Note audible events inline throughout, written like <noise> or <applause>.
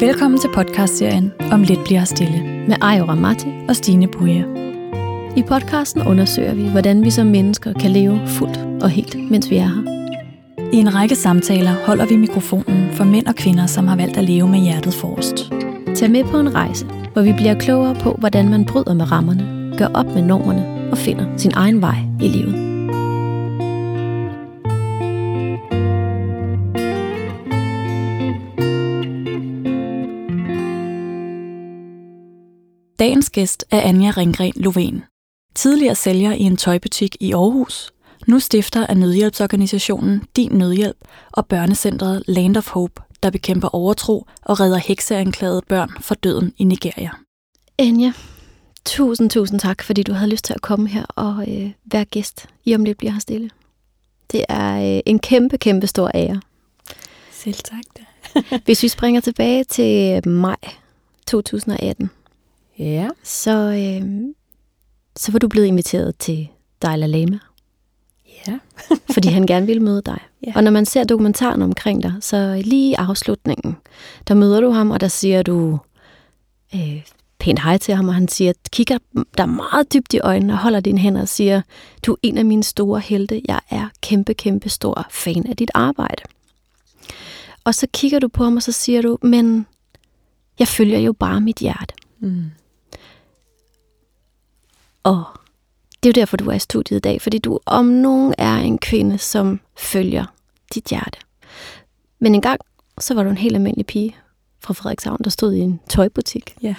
Velkommen til podcastserien Om lidt bliver stille med Ayo Ramati og Stine Buje. I podcasten undersøger vi, hvordan vi som mennesker kan leve fuldt og helt, mens vi er her. I en række samtaler holder vi mikrofonen for mænd og kvinder, som har valgt at leve med hjertet forrest. Tag med på en rejse, hvor vi bliver klogere på, hvordan man bryder med rammerne, gør op med normerne og finder sin egen vej i livet. Dagens gæst er Anja Ringgren Loven. Tidligere sælger i en tøjbutik i Aarhus, nu stifter af nødhjælpsorganisationen Din Nødhjælp og børnecentret Land of Hope, der bekæmper overtro og redder hekseanklagede børn for døden i Nigeria. Anja, tusind, tusind tak, fordi du havde lyst til at komme her og øh, være gæst i Om lidt bliver her stille. Det er øh, en kæmpe, kæmpe stor ære. Selv tak da. <laughs> Hvis vi springer tilbage til maj 2018, Ja. så, øh, så var du blevet inviteret til Dalai Lama, Ja. <laughs> fordi han gerne ville møde dig. Ja. Og når man ser dokumentaren omkring dig, så lige i afslutningen, der møder du ham, og der siger du øh, pænt hej til ham, og han siger, kigger der meget dybt i øjnene og holder dine hænder og siger, du er en af mine store helte, jeg er kæmpe, kæmpe stor fan af dit arbejde. Og så kigger du på ham, og så siger du, men jeg følger jo bare mit hjerte. Mm. Og det er jo derfor, du er i studiet i dag, fordi du om nogen er en kvinde, som følger dit hjerte. Men engang, så var du en helt almindelig pige fra Frederikshavn, der stod i en tøjbutik. Ja.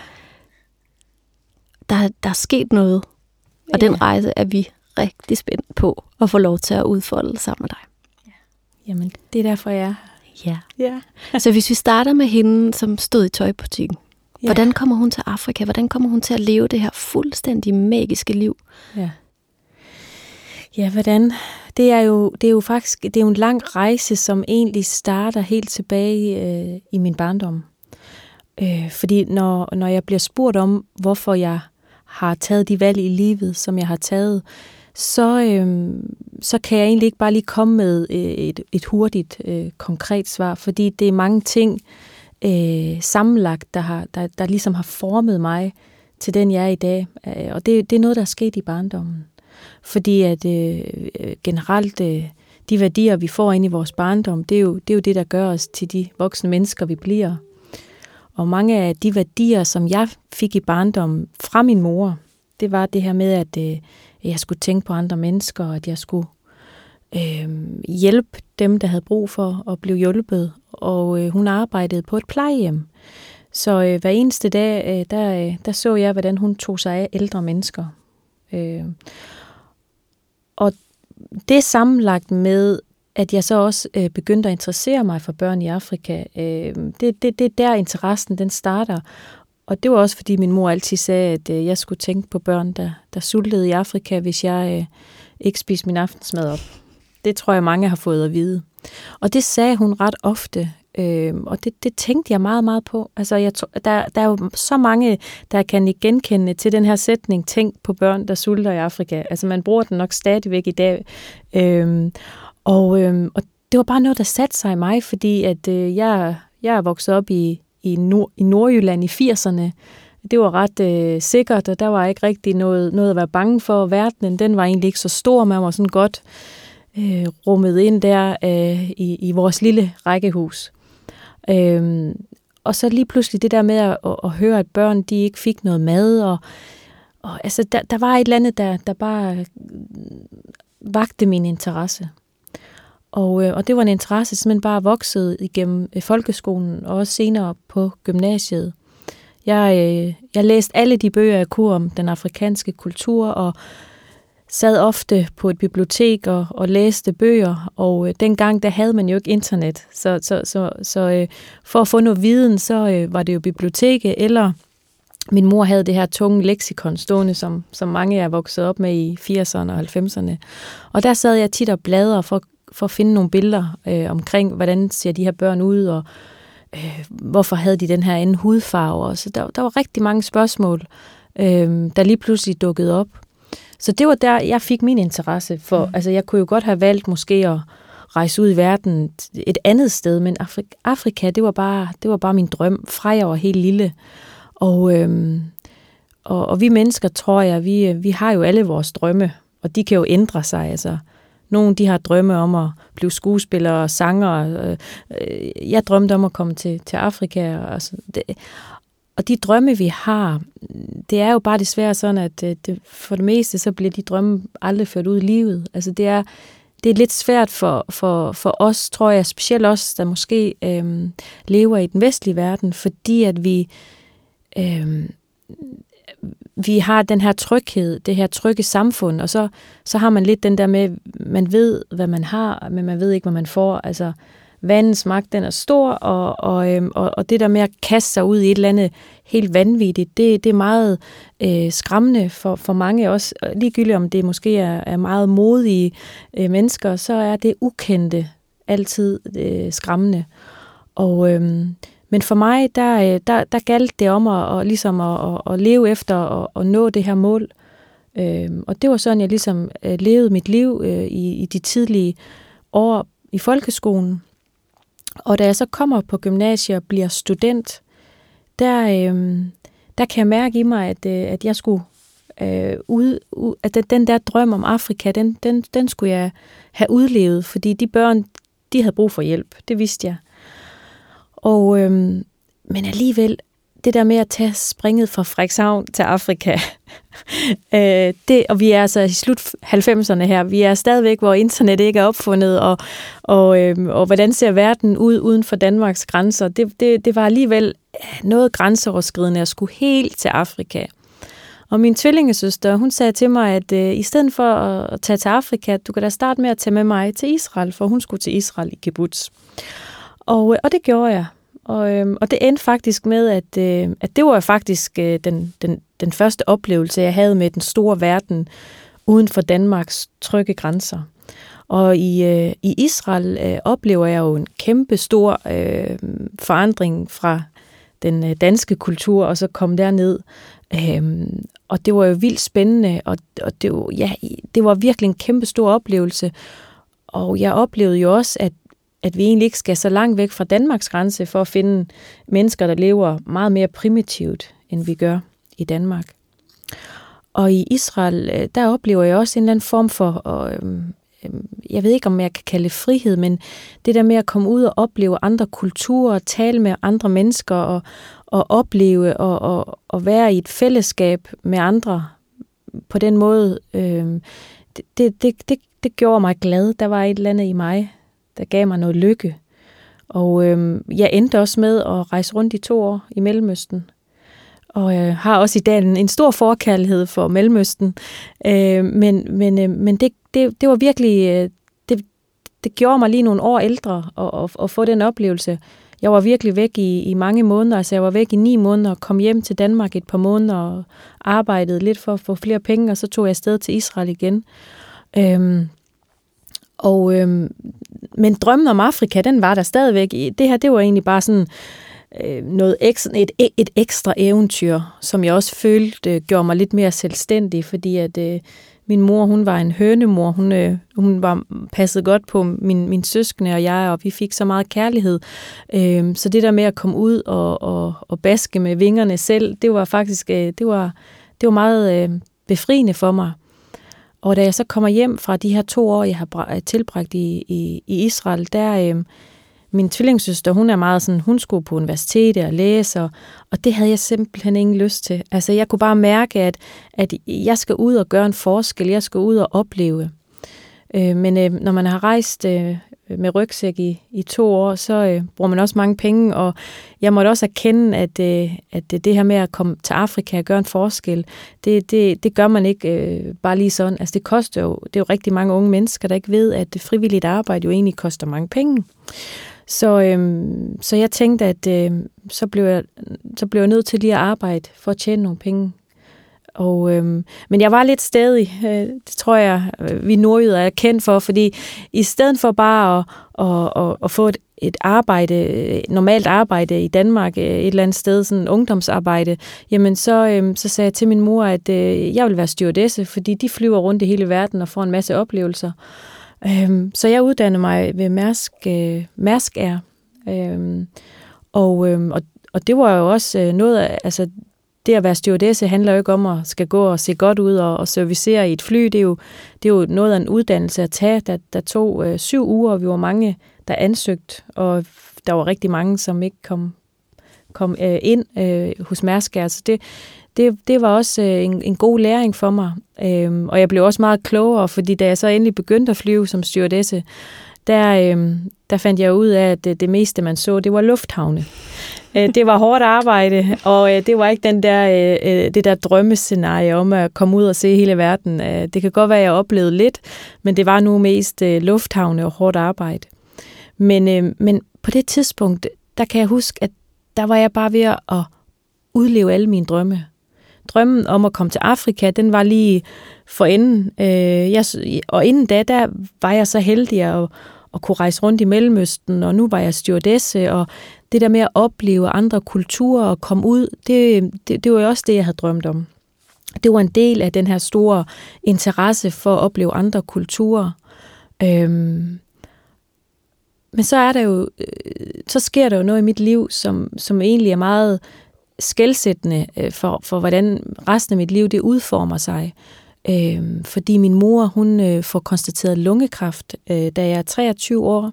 Der, der er sket noget, og den rejse er vi rigtig spændt på at få lov til at udfolde sammen med dig. Jamen, det er derfor, jeg er Ja. Ja. Så hvis vi starter med hende, som stod i tøjbutikken. Ja. Hvordan kommer hun til Afrika? Hvordan kommer hun til at leve det her fuldstændig magiske liv? Ja. Ja, hvordan? Det er jo, det er jo faktisk det er jo en lang rejse, som egentlig starter helt tilbage øh, i min barndom. Øh, fordi når, når jeg bliver spurgt om, hvorfor jeg har taget de valg i livet, som jeg har taget, så, øh, så kan jeg egentlig ikke bare lige komme med øh, et, et hurtigt, øh, konkret svar, fordi det er mange ting øh, Øh, sammenlagt, der, har, der, der ligesom har formet mig til den, jeg er i dag. Øh, og det, det er noget, der er sket i barndommen. Fordi at øh, øh, generelt øh, de værdier, vi får ind i vores barndom, det er, jo, det er jo det, der gør os til de voksne mennesker, vi bliver. Og mange af de værdier, som jeg fik i barndommen fra min mor, det var det her med, at øh, jeg skulle tænke på andre mennesker, og at jeg skulle øh, hjælpe dem, der havde brug for at blive hjulpet. Og øh, hun arbejdede på et plejehjem. Så øh, hver eneste dag, øh, der, øh, der så jeg, hvordan hun tog sig af ældre mennesker. Øh, og det sammenlagt med, at jeg så også øh, begyndte at interessere mig for børn i Afrika, øh, det, det, det er der interessen den starter. Og det var også fordi min mor altid sagde, at øh, jeg skulle tænke på børn, der, der sultede i Afrika, hvis jeg øh, ikke spiste min aftensmad op. Det tror jeg, mange har fået at vide. Og det sagde hun ret ofte, øh, og det, det tænkte jeg meget, meget på. Altså, jeg tror, der, der er jo så mange, der kan genkende til den her sætning, tænk på børn, der sulter i Afrika. Altså, man bruger den nok stadigvæk i dag. Øh, og, øh, og det var bare noget, der satte sig i mig, fordi at øh, jeg, jeg er vokset op i, i, Nord, i Nordjylland i 80'erne. Det var ret øh, sikkert, og der var ikke rigtig noget, noget at være bange for. Verdenen, den var egentlig ikke så stor, man var sådan godt øh, Øh, rummet ind der øh, i, i vores lille rækkehus. Øh, og så lige pludselig det der med at, at, at høre, at børn de ikke fik noget mad, og, og altså, der, der var et eller andet, der, der bare øh, vagte min interesse. Og, øh, og det var en interesse, som simpelthen bare voksede igennem øh, folkeskolen, og også senere på gymnasiet. Jeg, øh, jeg læste alle de bøger, jeg kunne om den afrikanske kultur, og sad ofte på et bibliotek og, og læste bøger, og øh, dengang der havde man jo ikke internet, så, så, så, så øh, for at få noget viden, så øh, var det jo biblioteket, eller min mor havde det her tunge leksikon stående, som, som mange er vokset op med i 80'erne og 90'erne. Og der sad jeg tit og bladrede for, for at finde nogle billeder øh, omkring, hvordan ser de her børn ud, og øh, hvorfor havde de den her anden hudfarve. Og så der, der var rigtig mange spørgsmål, øh, der lige pludselig dukkede op. Så det var der, jeg fik min interesse for. Mm. Altså, jeg kunne jo godt have valgt måske at rejse ud i verden et andet sted, men Afrika, Afrika det, var bare, det var bare min drøm, fra jeg var helt lille. Og, øhm, og, og vi mennesker, tror jeg, vi, vi har jo alle vores drømme, og de kan jo ændre sig. Altså, nogle de har drømme om at blive skuespiller og sanger. Øh, øh, jeg drømte om at komme til, til Afrika. Og, så, det, og de drømme, vi har, det er jo bare desværre sådan, at øh, det, for det meste, så bliver de drømme aldrig ført ud i livet. Altså det er, det er lidt svært for, for, for os, tror jeg, specielt os, der måske øhm, lever i den vestlige verden, fordi at vi, øhm, vi har den her tryghed, det her trygge samfund, og så, så har man lidt den der med, man ved, hvad man har, men man ved ikke, hvad man får. Altså, vandens magt, den er stor, og, og, øhm, og, og det der med at kaste sig ud i et eller andet helt vanvittigt, det, det er meget øh, skræmmende for, for mange også. Ligegyldigt om det måske er, er meget modige øh, mennesker, så er det ukendte altid øh, skræmmende. Og, øhm, men for mig, der, øh, der, der galt det om at, og ligesom at, at, at leve efter og at nå det her mål. Øhm, og det var sådan, jeg ligesom øh, levede mit liv øh, i, i de tidlige år i folkeskolen. Og da jeg så kommer på gymnasiet og bliver student, der, øh, der kan jeg mærke i mig, at, øh, at jeg skulle øh, ud, at den der drøm om Afrika, den, den, den skulle jeg have udlevet, fordi de børn, de havde brug for hjælp. Det vidste jeg. Og, øh, men alligevel, det der med at tage springet fra Frederikshavn til Afrika, <laughs> øh, det, og vi er altså i slut 90'erne her, vi er stadigvæk, hvor internet ikke er opfundet, og, og, øh, og hvordan ser verden ud uden for Danmarks grænser, det, det, det var alligevel øh, noget grænseoverskridende at skulle helt til Afrika. Og min tvillingesøster, hun sagde til mig, at øh, i stedet for at tage til Afrika, du kan da starte med at tage med mig til Israel, for hun skulle til Israel i kibbutz. Og, øh, og det gjorde jeg. Og, øhm, og det endte faktisk med, at, øh, at det var faktisk øh, den, den, den første oplevelse, jeg havde med den store verden uden for Danmarks trygge grænser. Og i, øh, i Israel øh, oplever jeg jo en kæmpe stor øh, forandring fra den øh, danske kultur, og så kom derned. Øh, og det var jo vildt spændende, og, og det, var, ja, det var virkelig en kæmpe stor oplevelse. Og jeg oplevede jo også, at at vi egentlig ikke skal så langt væk fra Danmarks grænse for at finde mennesker, der lever meget mere primitivt, end vi gør i Danmark. Og i Israel, øh, der oplever jeg også en eller anden form for, og, øhm, øhm, jeg ved ikke om jeg kan kalde det frihed, men det der med at komme ud og opleve andre kulturer, tale med andre mennesker og, og opleve og, og, og være i et fællesskab med andre på den måde, øh, det, det, det, det gjorde mig glad. Der var et eller andet i mig, der gav mig noget lykke. Og øh, jeg endte også med at rejse rundt i to år i Mellemøsten. Og øh, har også i dag en, en stor forkærlighed for Mellemøsten. Øh, men men, øh, men det, det, det var virkelig... Øh, det, det gjorde mig lige nogle år ældre at, at, at få den oplevelse. Jeg var virkelig væk i, i mange måneder. Altså jeg var væk i ni måneder og kom hjem til Danmark et par måneder og arbejdede lidt for at få flere penge, og så tog jeg afsted til Israel igen. Øh, og, øhm, men drømmen om Afrika, den var der stadigvæk. Det her, det var egentlig bare sådan øh, noget ekstra, et, et ekstra eventyr, som jeg også følte øh, gjorde mig lidt mere selvstændig, fordi at øh, min mor, hun var en hønemor. Hun, øh, hun var passet godt på min, min søskende og jeg, og vi fik så meget kærlighed. Øh, så det der med at komme ud og, og, og baske med vingerne selv, det var faktisk øh, det var, det var meget øh, befriende for mig. Og da jeg så kommer hjem fra de her to år, jeg har øh, tilbragt i, i, i Israel, der øh, min tvillingssøster, hun er meget sådan, hun skulle på universitetet og læse, og, og det havde jeg simpelthen ingen lyst til. Altså jeg kunne bare mærke, at, at jeg skal ud og gøre en forskel, jeg skal ud og opleve. Øh, men øh, når man har rejst øh, Øh, med rygsæk i, i to år, så øh, bruger man også mange penge, og jeg måtte også erkende, at, øh, at det her med at komme til Afrika og gøre en forskel, det, det, det gør man ikke øh, bare lige sådan. Altså det koster jo, det er jo rigtig mange unge mennesker, der ikke ved, at det frivilligt arbejde jo egentlig koster mange penge. Så, øh, så jeg tænkte, at øh, så, blev jeg, så blev jeg nødt til lige at arbejde for at tjene nogle penge og, øhm, men jeg var lidt stedig, øh, det tror jeg, øh, vi nordjyder er kendt for, fordi i stedet for bare at, at, at, at få et, et arbejde, øh, normalt arbejde i Danmark, øh, et eller andet sted, sådan ungdomsarbejde, jamen så, øhm, så sagde jeg til min mor, at øh, jeg vil være stewardesse, fordi de flyver rundt i hele verden og får en masse oplevelser. Øhm, så jeg uddannede mig ved Mærsk, øh, Mærsk Air. Øhm, og, øhm, og, og det var jo også noget af, altså det at være stewardesse handler jo ikke om at skal gå og se godt ud og, og servicere i et fly. Det er jo, det er jo noget af en uddannelse at tage. Der, der tog øh, syv uger, og vi var mange, der ansøgte, og der var rigtig mange, som ikke kom, kom øh, ind øh, hos Mærsk. Altså det, det, det var også øh, en, en god læring for mig. Øhm, og jeg blev også meget klogere, fordi da jeg så endelig begyndte at flyve som stewardesse, der, øh, der fandt jeg ud af, at det, det meste, man så, det var lufthavne. Øh, det var hårdt arbejde, og øh, det var ikke den der, øh, øh det der drømmescenarie om at komme ud og se hele verden. Øh, det kan godt være, at jeg oplevede lidt, men det var nu mest lufthavne og hårdt arbejde. Men, men på det tidspunkt, der kan jeg huske, at der var jeg bare ved at udleve alle mine drømme. Drømmen om at komme til Afrika, den var lige for enden. Jeg, og inden da, der var jeg så heldig at, at kunne rejse rundt i Mellemøsten, og nu var jeg stewardesse, og det der med at opleve andre kulturer og komme ud, det, det, det var jo også det, jeg havde drømt om. Det var en del af den her store interesse for at opleve andre kulturer. Øhm, men så er der jo, øh, så sker der jo noget i mit liv, som, som egentlig er meget skældsættende øh, for, for, hvordan resten af mit liv det udformer sig. Øh, fordi min mor, hun øh, får konstateret lungekræft, øh, da jeg er 23 år.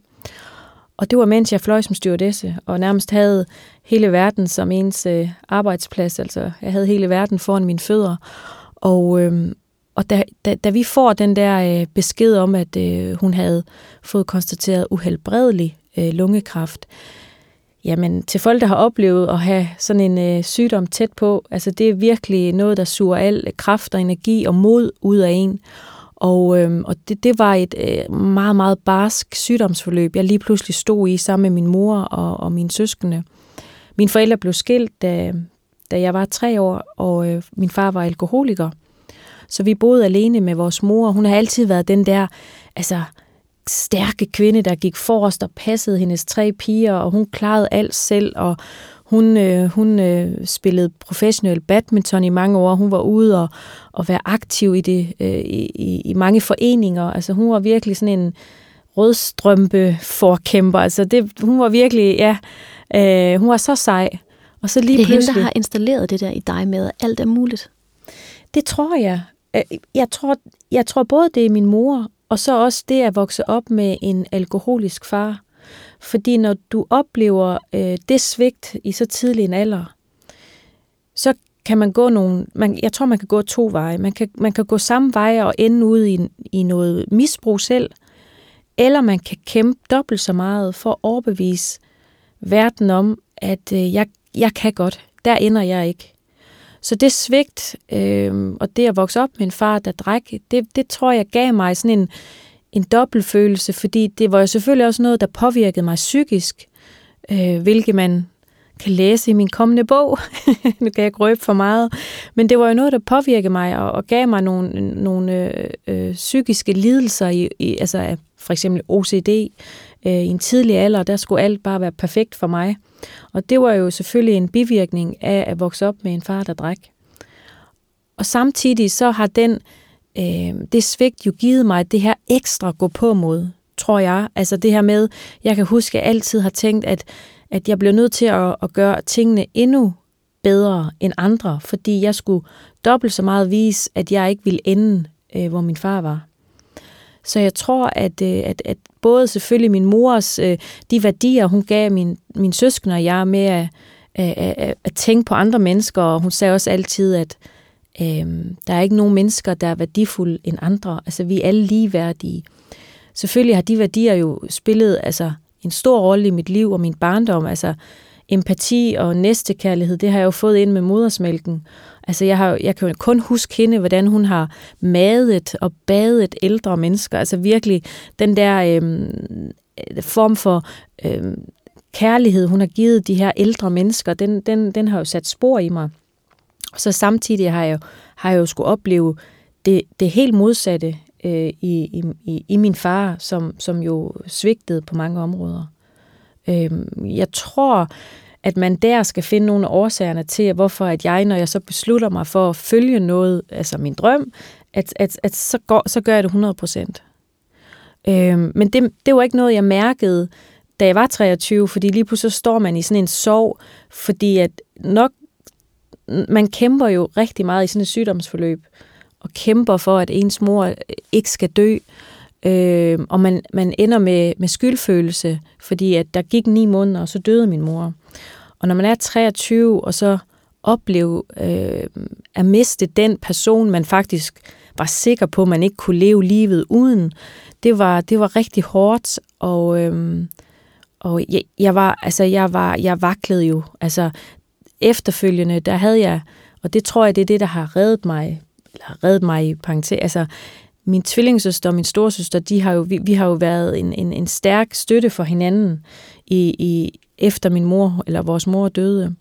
Og det var mens jeg fløj som stewardesse, og nærmest havde hele verden som ens øh, arbejdsplads. Altså, jeg havde hele verden foran mine fødder. Og, øh, og da, da, da vi får den der øh, besked om, at øh, hun havde fået konstateret uhelbredelig øh, lungekræft, jamen til folk, der har oplevet at have sådan en øh, sygdom tæt på, altså det er virkelig noget, der suger al kraft og energi og mod ud af en. Og, øh, og det, det var et øh, meget, meget barsk sygdomsforløb, jeg lige pludselig stod i sammen med min mor og, og mine søskende. Mine forældre blev skilt, da, da jeg var tre år, og øh, min far var alkoholiker. Så vi boede alene med vores mor, hun har altid været den der, altså stærke kvinde, der gik forrest og passede hendes tre piger, og hun klarede alt selv, og hun, øh, hun øh, spillede professionel badminton i mange år. Hun var ude og, og være aktiv i, det, øh, i, i mange foreninger. Altså hun var virkelig sådan en rødstrømpe forkæmper. Altså det, hun var virkelig, ja, øh, hun var så sej. Og så lige det er pludselig, hende, der har installeret det der i dig med, at alt er muligt. Det tror jeg. Øh, jeg tror, jeg tror både det er min mor, og så også det at vokse op med en alkoholisk far. Fordi når du oplever øh, det svigt i så tidlig en alder, så kan man gå nogle, man, jeg tror man kan gå to veje. Man kan, man kan gå samme vej og ende ud i, i noget misbrug selv, eller man kan kæmpe dobbelt så meget for at overbevise verden om, at øh, jeg, jeg kan godt. Der ender jeg ikke. Så det svigt, øh, og det at vokse op med en far, der drak, det, det tror jeg gav mig sådan en, en dobbeltfølelse, fordi det var jo selvfølgelig også noget, der påvirkede mig psykisk, øh, hvilket man kan læse i min kommende bog. <laughs> nu kan jeg grøbe for meget. Men det var jo noget, der påvirkede mig og, og gav mig nogle, nogle øh, øh, psykiske lidelser, i, i, altså for eksempel OCD. Øh, I en tidlig alder, der skulle alt bare være perfekt for mig. Og det var jo selvfølgelig en bivirkning af at vokse op med en far, der drak. Og samtidig så har den øh, det svigt jo givet mig det her ekstra gå på mod, tror jeg. Altså det her med, jeg kan huske, at jeg altid har tænkt, at, at jeg blev nødt til at, at gøre tingene endnu bedre end andre, fordi jeg skulle dobbelt så meget vise, at jeg ikke ville ende, øh, hvor min far var. Så jeg tror, at, øh, at, at både selvfølgelig min mors, øh, de værdier, hun gav min, min søskende og jeg med at, at, at, at tænke på andre mennesker, og hun sagde også altid, at, Øhm, der er ikke nogen mennesker, der er værdifulde end andre. Altså, vi er alle ligeværdige. Selvfølgelig har de værdier jo spillet altså, en stor rolle i mit liv og min barndom. Altså, empati og næstekærlighed, det har jeg jo fået ind med modersmælken. Altså, jeg, har, jeg kan jo kun huske hende, hvordan hun har madet og badet ældre mennesker. Altså virkelig den der øh, form for øh, kærlighed, hun har givet de her ældre mennesker, den, den, den har jo sat spor i mig. Og så samtidig har jeg, har jeg jo skulle opleve det, det helt modsatte øh, i, i, i min far, som, som jo svigtede på mange områder. Øh, jeg tror, at man der skal finde nogle af årsagerne til, hvorfor at jeg, når jeg så beslutter mig for at følge noget, altså min drøm, at, at, at så, går, så gør jeg det 100 procent. Øhm, men det, det var ikke noget, jeg mærkede, da jeg var 23, fordi lige pludselig står man i sådan en sorg, fordi at nok, man kæmper jo rigtig meget i sådan et sygdomsforløb, og kæmper for, at ens mor ikke skal dø, øh, og man, man ender med, med skyldfølelse, fordi at der gik ni måneder, og så døde min mor. Og når man er 23, og så opleve øh, at miste den person, man faktisk var sikker på, man ikke kunne leve livet uden, det var, det var rigtig hårdt, og, øh, og jeg, jeg var, altså jeg var, jeg vaklede jo, altså efterfølgende, der havde jeg, og det tror jeg, det er det, der har reddet mig, eller reddet mig i parentes, altså min tvillingssøster og min storsøster, de har jo, vi, vi har jo været en, en, en stærk støtte for hinanden i, i, efter min mor, eller vores mor døde.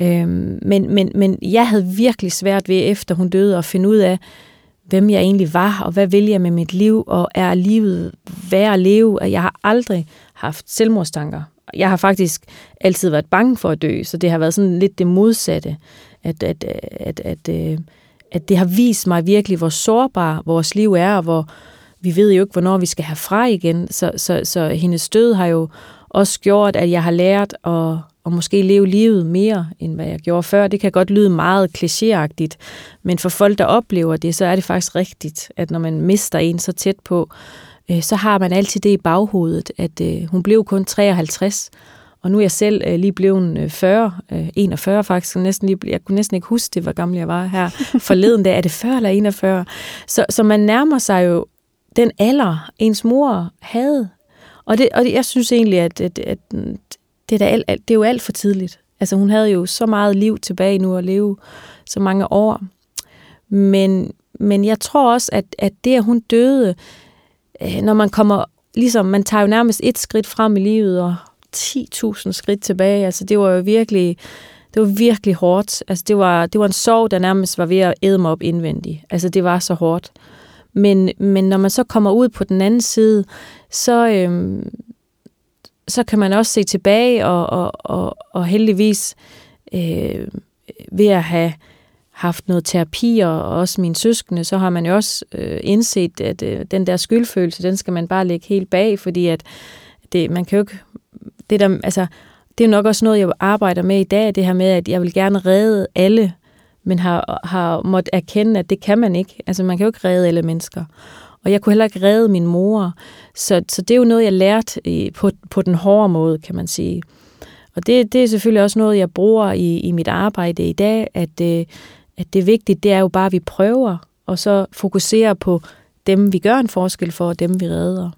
Øhm, men, men, men jeg havde virkelig svært ved, efter hun døde, at finde ud af, hvem jeg egentlig var, og hvad vil jeg med mit liv, og er livet værd at leve? Jeg har aldrig haft selvmordstanker. Jeg har faktisk altid været bange for at dø, så det har været sådan lidt det modsatte, at, at, at, at, at, at det har vist mig virkelig, hvor sårbar vores liv er, og hvor vi ved jo ikke, hvornår vi skal have fra igen. Så, så, så hendes død har jo også gjort, at jeg har lært at, at måske leve livet mere, end hvad jeg gjorde før. Det kan godt lyde meget klichéagtigt, men for folk, der oplever det, så er det faktisk rigtigt, at når man mister en så tæt på, øh, så har man altid det i baghovedet, at øh, hun blev kun 53, og nu er jeg selv øh, lige blevet 40, 41 faktisk, jeg, næsten lige, jeg kunne næsten ikke huske det, hvor gammel jeg var her <laughs> forleden dag. Er det 40 eller 41? Så, så man nærmer sig jo den alder, ens mor havde. Og, det, og jeg synes egentlig, at, at, at det, er alt, alt, det er jo alt for tidligt. Altså hun havde jo så meget liv tilbage nu at leve så mange år. Men, men jeg tror også, at, at det, at hun døde, øh, når man kommer, ligesom man tager jo nærmest et skridt frem i livet, og 10.000 skridt tilbage, altså det var jo virkelig, det var virkelig hårdt. Altså det var, det var en sorg, der nærmest var ved at æde mig op indvendigt. Altså det var så hårdt. Men, men når man så kommer ud på den anden side, så, øhm, så kan man også se tilbage, og, og, og, og heldigvis øh, ved at have haft noget terapi, og også mine søskende, så har man jo også øh, indset, at øh, den der skyldfølelse, den skal man bare lægge helt bag, fordi at det, man kan jo ikke... Det, der, altså, det er nok også noget, jeg arbejder med i dag, det her med, at jeg vil gerne redde alle, men har, har måttet erkende, at det kan man ikke. Altså, man kan jo ikke redde alle mennesker. Og jeg kunne heller ikke redde min mor. Så, så det er jo noget, jeg lærte i, på, på den hårde måde, kan man sige. Og det, det er selvfølgelig også noget, jeg bruger i, i mit arbejde i dag, at, øh, at det er vigtigt, det er jo bare, at vi prøver, og så fokuserer på dem, vi gør en forskel for, og dem, vi redder.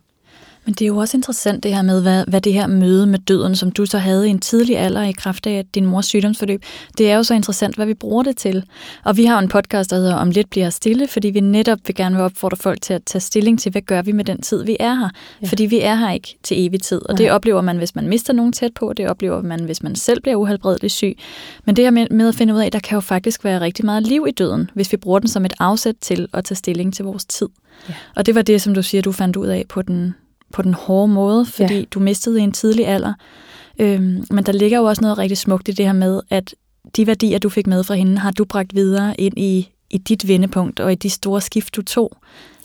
Men det er jo også interessant det her med, hvad, hvad det her møde med døden, som du så havde i en tidlig alder i kraft af din mors sygdomsforløb, det er jo så interessant, hvad vi bruger det til. Og vi har en podcast, der hedder Om lidt bliver stille, fordi vi netop vil gerne vil opfordre folk til at tage stilling til, hvad gør vi med den tid, vi er her. Ja. Fordi vi er her ikke til evig tid, og det oplever man, hvis man mister nogen tæt på, det oplever man, hvis man selv bliver uhelbredeligt syg. Men det her med, med at finde ud af, der kan jo faktisk være rigtig meget liv i døden, hvis vi bruger den som et afsæt til at tage stilling til vores tid. Ja. Og det var det, som du siger, du fandt ud af på den på den hårde måde, fordi ja. du mistede i en tidlig alder. Øhm, men der ligger jo også noget rigtig smukt i det her med, at de værdier, du fik med fra hende, har du bragt videre ind i, i dit vendepunkt og i de store skift, du tog,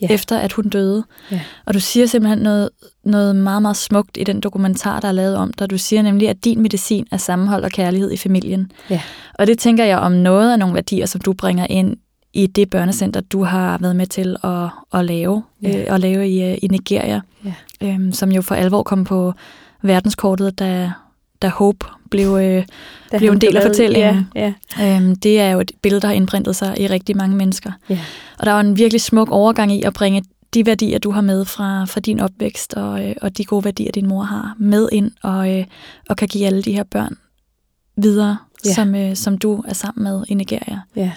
ja. efter at hun døde. Ja. Og du siger simpelthen noget, noget meget, meget smukt i den dokumentar, der er lavet om dig. Du siger nemlig, at din medicin er sammenhold og kærlighed i familien. Ja. Og det tænker jeg om noget af nogle værdier, som du bringer ind i det børnecenter, du har været med til at, at lave, ja. øh, at lave i, øh, i Nigeria, ja. øhm, som jo for alvor kom på verdenskortet, da, da Hope blev, øh, da blev en del af fortællingen. Ja, ja. Øhm, det er jo et billede, der har indprintet sig i rigtig mange mennesker. Ja. Og der var en virkelig smuk overgang i at bringe de værdier, du har med fra, fra din opvækst, og, øh, og de gode værdier, din mor har, med ind, og, øh, og kan give alle de her børn videre, ja. som, øh, som du er sammen med i Nigeria. Ja.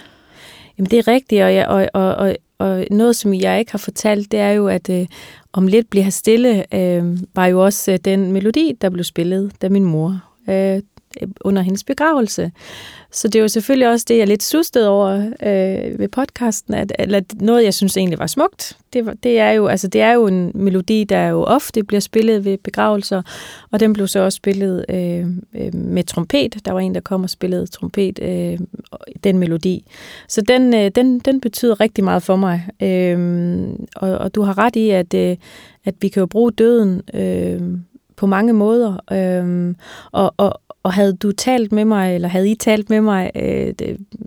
Jamen det er rigtigt, og, jeg, og, og, og, og noget, som jeg ikke har fortalt, det er jo, at øh, om lidt bliver stille, øh, var jo også øh, den melodi, der blev spillet, da min mor øh, øh, Øh, under hendes begravelse. Så det er jo selvfølgelig også det, jeg er lidt sustet over øh, ved podcasten, at, eller noget, jeg synes egentlig var smukt. Det, var, det, er jo, altså, det er jo en melodi, der jo ofte bliver spillet ved begravelser, og den blev så også spillet øh, øh, med trompet. Der var en, der kom og spillede trompet, øh, den melodi. Så den, øh, den, den betyder rigtig meget for mig. Øh, og, og du har ret i, at, øh, at vi kan jo bruge døden øh, på mange måder. Øh, og, og, og havde du talt med mig, eller havde I talt med mig øh,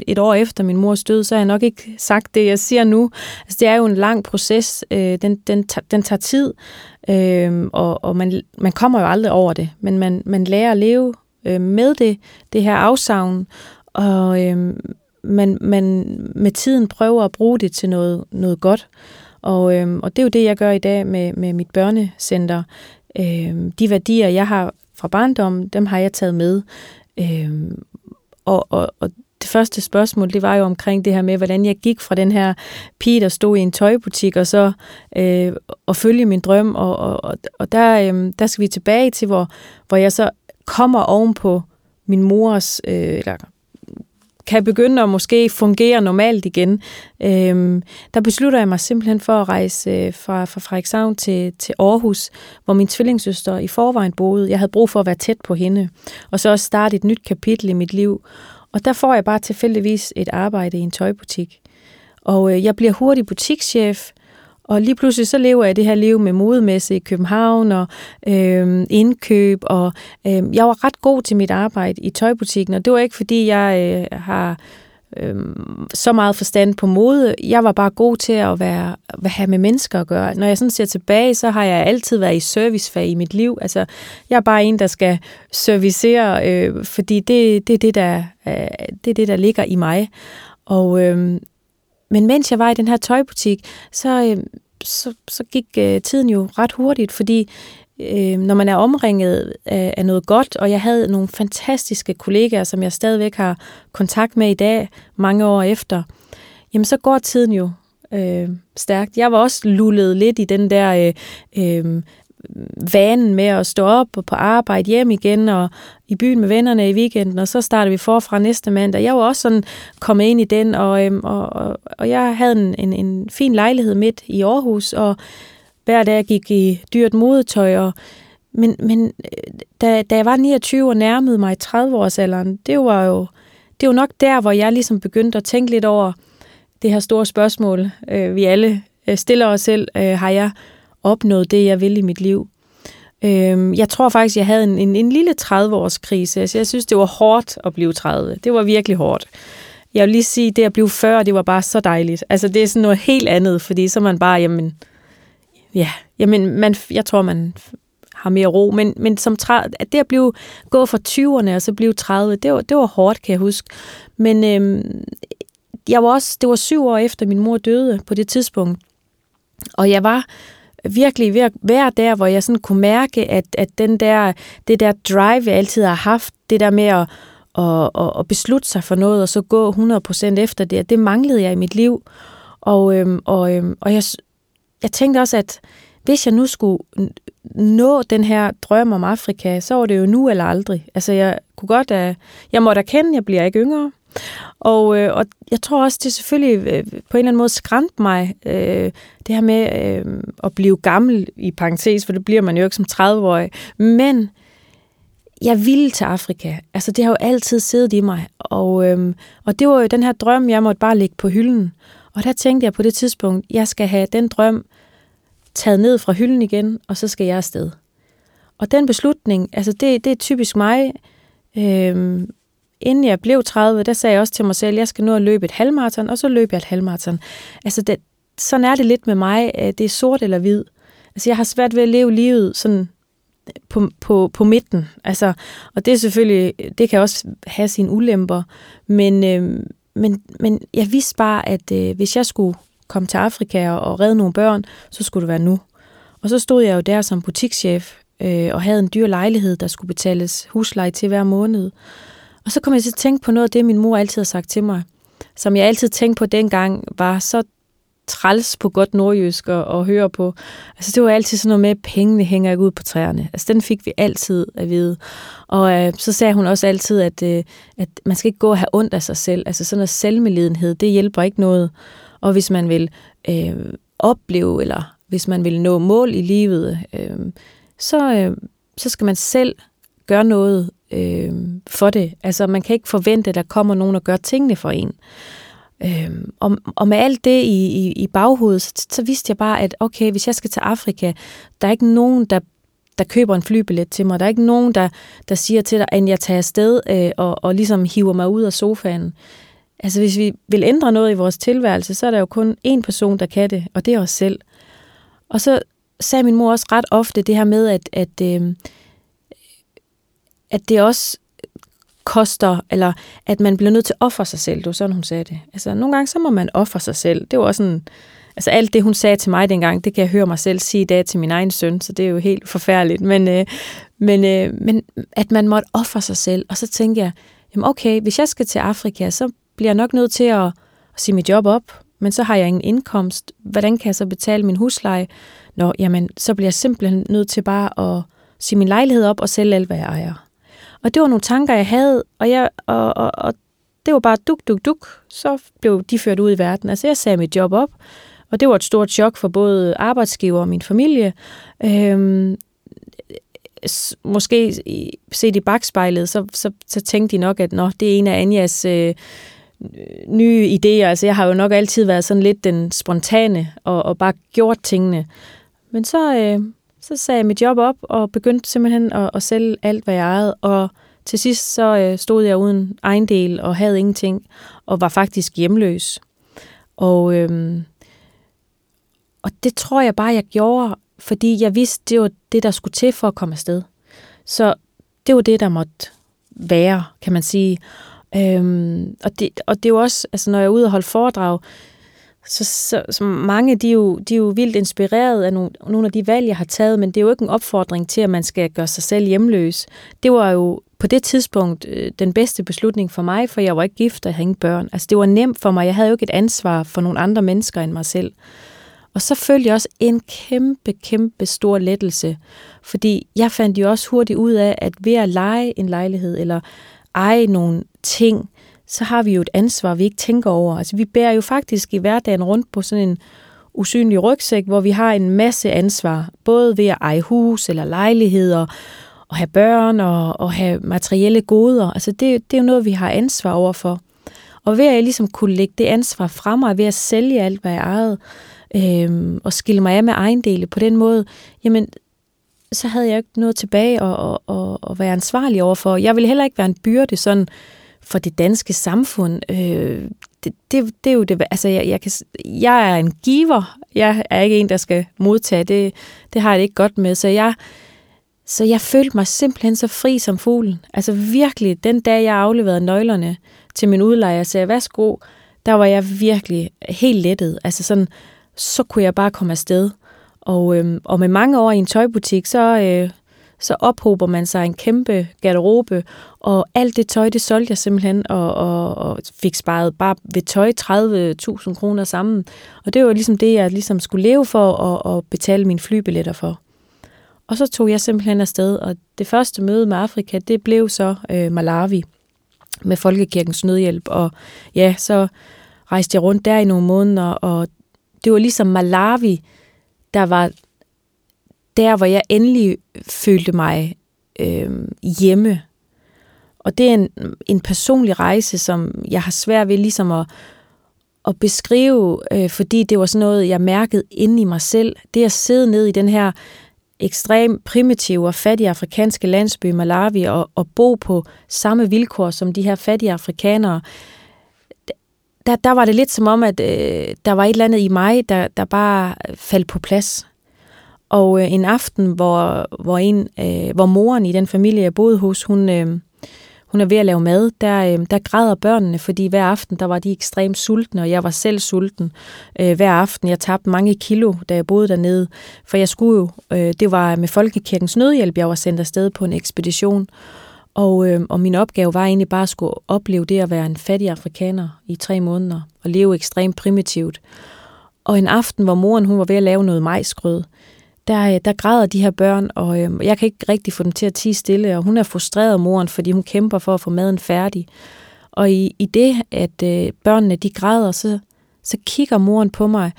et år efter min mors død, så har jeg nok ikke sagt det, jeg siger nu. Altså, det er jo en lang proces. Øh, den, den, den tager tid, øh, og, og man, man kommer jo aldrig over det, men man, man lærer at leve øh, med det, det her afsavn, og øh, man, man med tiden prøver at bruge det til noget, noget godt. Og, øh, og det er jo det, jeg gør i dag med, med mit børnecenter. Øh, de værdier, jeg har fra barndommen, dem har jeg taget med. Øh, og, og, og det første spørgsmål, det var jo omkring det her med, hvordan jeg gik fra den her pige, der stod i en tøjbutik, og så øh, og følge min drøm. Og, og, og der, øh, der skal vi tilbage til, hvor, hvor jeg så kommer ovenpå min mors, øh, eller kan begynde at måske fungere normalt igen. Øhm, der beslutter jeg mig simpelthen for at rejse øh, fra, fra Frederikshavn til, til Aarhus, hvor min tvillingssøster i forvejen boede. Jeg havde brug for at være tæt på hende, og så også starte et nyt kapitel i mit liv. Og der får jeg bare tilfældigvis et arbejde i en tøjbutik. Og øh, jeg bliver hurtig butikschef, og lige pludselig så lever jeg det her liv med modemesse i København og øh, indkøb, og øh, jeg var ret god til mit arbejde i tøjbutikken, og det var ikke fordi, jeg øh, har øh, så meget forstand på mode. Jeg var bare god til at være, at have med mennesker at gøre. Når jeg sådan ser tilbage, så har jeg altid været i servicefag i mit liv. Altså, jeg er bare en, der skal servicere, øh, fordi det, det, er det, der, øh, det er det, der ligger i mig. Og, øh, men mens jeg var i den her tøjbutik, så, øh, så, så gik øh, tiden jo ret hurtigt, fordi øh, når man er omringet af, af noget godt, og jeg havde nogle fantastiske kollegaer, som jeg stadigvæk har kontakt med i dag, mange år efter, jamen så går tiden jo øh, stærkt. Jeg var også lullet lidt i den der øh, øh, vanen med at stå op og på arbejde hjem igen og i byen med vennerne i weekenden, og så starter vi forfra næste mandag. Jeg var også sådan kommet ind i den, og, øhm, og, og, og jeg havde en, en, en fin lejlighed midt i Aarhus, og hver dag gik i dyrt modetøj, og men, men øh, da, da jeg var 29 og nærmede mig 30-årsalderen, det var jo det var nok der, hvor jeg ligesom begyndte at tænke lidt over det her store spørgsmål, øh, vi alle øh, stiller os selv. Øh, har jeg opnået det, jeg vil i mit liv. Øhm, jeg tror faktisk, jeg havde en, en, en lille 30-års krise. Altså, jeg synes, det var hårdt at blive 30. Det var virkelig hårdt. Jeg vil lige sige, det at blive 40, det var bare så dejligt. Altså, det er sådan noget helt andet, fordi så er man bare, jamen, ja, jamen, man, jeg tror, man har mere ro, men, men som at det at blive, gå fra 20'erne og så blive 30, det var, det var hårdt, kan jeg huske. Men øhm, jeg var også, det var syv år efter min mor døde på det tidspunkt, og jeg var virkelig ved at være der, hvor jeg sådan kunne mærke, at, at den der, det der drive, jeg altid har haft, det der med at, at, at, at beslutte sig for noget, og så gå 100% efter det, det manglede jeg i mit liv. Og, øhm, og, øhm, og jeg, jeg tænkte også, at hvis jeg nu skulle nå den her drøm om Afrika, så var det jo nu eller aldrig. Altså jeg kunne godt, at jeg måtte erkende, at jeg bliver ikke yngre. Og, øh, og jeg tror også, det selvfølgelig øh, på en eller anden måde skræmte mig, øh, det her med øh, at blive gammel i parentes, for det bliver man jo ikke som 30-årig. Men jeg ville til Afrika. Altså det har jo altid siddet i mig. Og, øh, og det var jo den her drøm, jeg måtte bare lægge på hylden. Og der tænkte jeg på det tidspunkt, jeg skal have den drøm taget ned fra hylden igen, og så skal jeg afsted. Og den beslutning, altså det, det er typisk mig. Øh, inden jeg blev 30, der sagde jeg også til mig selv, at jeg skal nå at løbe et halvmarathon, og så løb jeg et halvmarathon. Altså, det, sådan er det lidt med mig. Øh, det er sort eller hvid. Altså, jeg har svært ved at leve livet sådan øh, på, på, på midten. Altså, og det er selvfølgelig, det kan også have sine ulemper, men, øh, men, men jeg vidste bare, at øh, hvis jeg skulle komme til Afrika og, og redde nogle børn, så skulle det være nu. Og så stod jeg jo der som butikschef øh, og havde en dyr lejlighed, der skulle betales husleje til hver måned. Og så kom jeg til at tænke på noget af det, min mor altid har sagt til mig, som jeg altid tænkte på dengang, var så, træls på godt nordjysk at, at høre på. Altså det var altid sådan noget med, at pengene hænger ikke ud på træerne. Altså den fik vi altid at vide. Og øh, så sagde hun også altid, at, øh, at man skal ikke gå og have ondt af sig selv. Altså sådan noget selvmedlidenhed, det hjælper ikke noget. Og hvis man vil øh, opleve, eller hvis man vil nå mål i livet, øh, så, øh, så skal man selv gøre noget øh, for det. Altså man kan ikke forvente, at der kommer nogen og gør tingene for en. Øh, og, og med alt det i, i, i baghovedet, så, så vidste jeg bare, at okay, hvis jeg skal til Afrika, der er ikke nogen, der der køber en flybillet til mig. Der er ikke nogen, der, der siger til dig, at jeg tager afsted øh, og, og ligesom hiver mig ud af sofaen. Altså hvis vi vil ændre noget i vores tilværelse, så er der jo kun én person, der kan det, og det er os selv. Og så sagde min mor også ret ofte det her med, at, at, øh, at det også koster, eller at man bliver nødt til at ofre sig selv. Det var sådan, hun sagde det. Altså, nogle gange så må man ofre sig selv. Det var også sådan, altså alt det, hun sagde til mig dengang, det kan jeg høre mig selv sige i dag til min egen søn, så det er jo helt forfærdeligt. Men, øh, men, øh, men at man måtte ofre sig selv. Og så tænkte jeg, jamen okay, hvis jeg skal til Afrika, så bliver jeg nok nødt til at, at sige mit job op, men så har jeg ingen indkomst. Hvordan kan jeg så betale min husleje? Nå, jamen, så bliver jeg simpelthen nødt til bare at sige min lejlighed op og sælge alt, hvad jeg ejer. Og det var nogle tanker, jeg havde, og, jeg, og, og, og det var bare duk, duk, duk, så blev de ført ud i verden. Altså jeg sagde mit job op, og det var et stort chok for både arbejdsgiver og min familie. Øhm, måske set i bagspejlet, så, så, så tænkte de nok, at Nå, det er en af Anjas øh, nye idéer. Altså jeg har jo nok altid været sådan lidt den spontane og, og bare gjort tingene. Men så, øh, så sagde jeg mit job op og begyndte simpelthen at, at sælge alt, hvad jeg ejede. Og til sidst så øh, stod jeg uden ejendel og havde ingenting, og var faktisk hjemløs. Og, øhm, og det tror jeg bare, jeg gjorde, fordi jeg vidste, det var det, der skulle til for at komme afsted. Så det var det, der måtte være, kan man sige. Øhm, og, det, og det er jo også, altså når jeg er ude og holde foredrag, så, så, så mange de er, jo, de er jo vildt inspireret af nogle, nogle af de valg, jeg har taget, men det er jo ikke en opfordring til, at man skal gøre sig selv hjemløs. Det var jo på det tidspunkt øh, den bedste beslutning for mig, for jeg var ikke gift og jeg havde ingen børn. Altså det var nemt for mig. Jeg havde jo ikke et ansvar for nogle andre mennesker end mig selv. Og så følte jeg også en kæmpe, kæmpe stor lettelse, fordi jeg fandt jo også hurtigt ud af, at ved at lege en lejlighed eller eje nogle ting, så har vi jo et ansvar, vi ikke tænker over. Altså vi bærer jo faktisk i hverdagen rundt på sådan en usynlig rygsæk, hvor vi har en masse ansvar, både ved at eje hus eller lejligheder, og have børn og, og have materielle goder. Altså det, det er jo noget, vi har ansvar over for. Og ved at jeg ligesom kunne lægge det ansvar fra mig, ved at sælge alt, hvad jeg ejede, øhm, og skille mig af med ejendele på den måde, jamen, så havde jeg ikke noget tilbage at, at, at, at være ansvarlig overfor. Jeg ville heller ikke være en byrde sådan for det danske samfund. Øh, det, det, det er jo det, altså jeg, jeg, kan, jeg er en giver, jeg er ikke en, der skal modtage, det, det har jeg det ikke godt med, så jeg, så jeg følte mig simpelthen så fri som fuglen. Altså virkelig, den dag jeg afleverede nøglerne til min udlejer og sagde, værsgo, der var jeg virkelig helt lettet. Altså sådan, så kunne jeg bare komme afsted. Og, øhm, og med mange år i en tøjbutik, så, øh, så ophober man sig en kæmpe garderobe, og alt det tøj, det solgte jeg simpelthen, og, og, og fik sparet bare ved tøj 30.000 kroner sammen. Og det var ligesom det, jeg ligesom skulle leve for, og, og betale mine flybilletter for. Og så tog jeg simpelthen afsted, og det første møde med Afrika, det blev så øh, Malawi med Folkekirkens Nødhjælp, og ja, så rejste jeg rundt der i nogle måneder, og det var ligesom Malawi, der var der, hvor jeg endelig følte mig øh, hjemme. Og det er en, en personlig rejse, som jeg har svært ved ligesom at, at beskrive, øh, fordi det var sådan noget, jeg mærkede inde i mig selv. Det at sidde ned i den her ekstrem primitive og fattige afrikanske landsby Malawi og, og bo på samme vilkår som de her fattige afrikanere, der, der var det lidt som om, at øh, der var et eller andet i mig, der, der bare faldt på plads. Og øh, en aften, hvor, hvor, en, øh, hvor moren i den familie, jeg boede hos, hun, øh, hun er ved at lave mad, der, øh, der græder børnene, fordi hver aften, der var de ekstremt sultne, og jeg var selv sulten øh, hver aften. Jeg tabte mange kilo, da jeg boede dernede, for jeg skulle jo, øh, det var med Folkekirkens Nødhjælp, jeg var sendt afsted på en ekspedition, og, øh, og min opgave var egentlig bare at skulle opleve det at være en fattig afrikaner i tre måneder, og leve ekstremt primitivt. Og en aften, hvor moren hun var ved at lave noget majsgrød, der, øh, der græder de her børn, og øh, jeg kan ikke rigtig få dem til at tige stille, og hun er frustreret moren, fordi hun kæmper for at få maden færdig. Og i, i det, at øh, børnene de græder, så, så kigger moren på mig,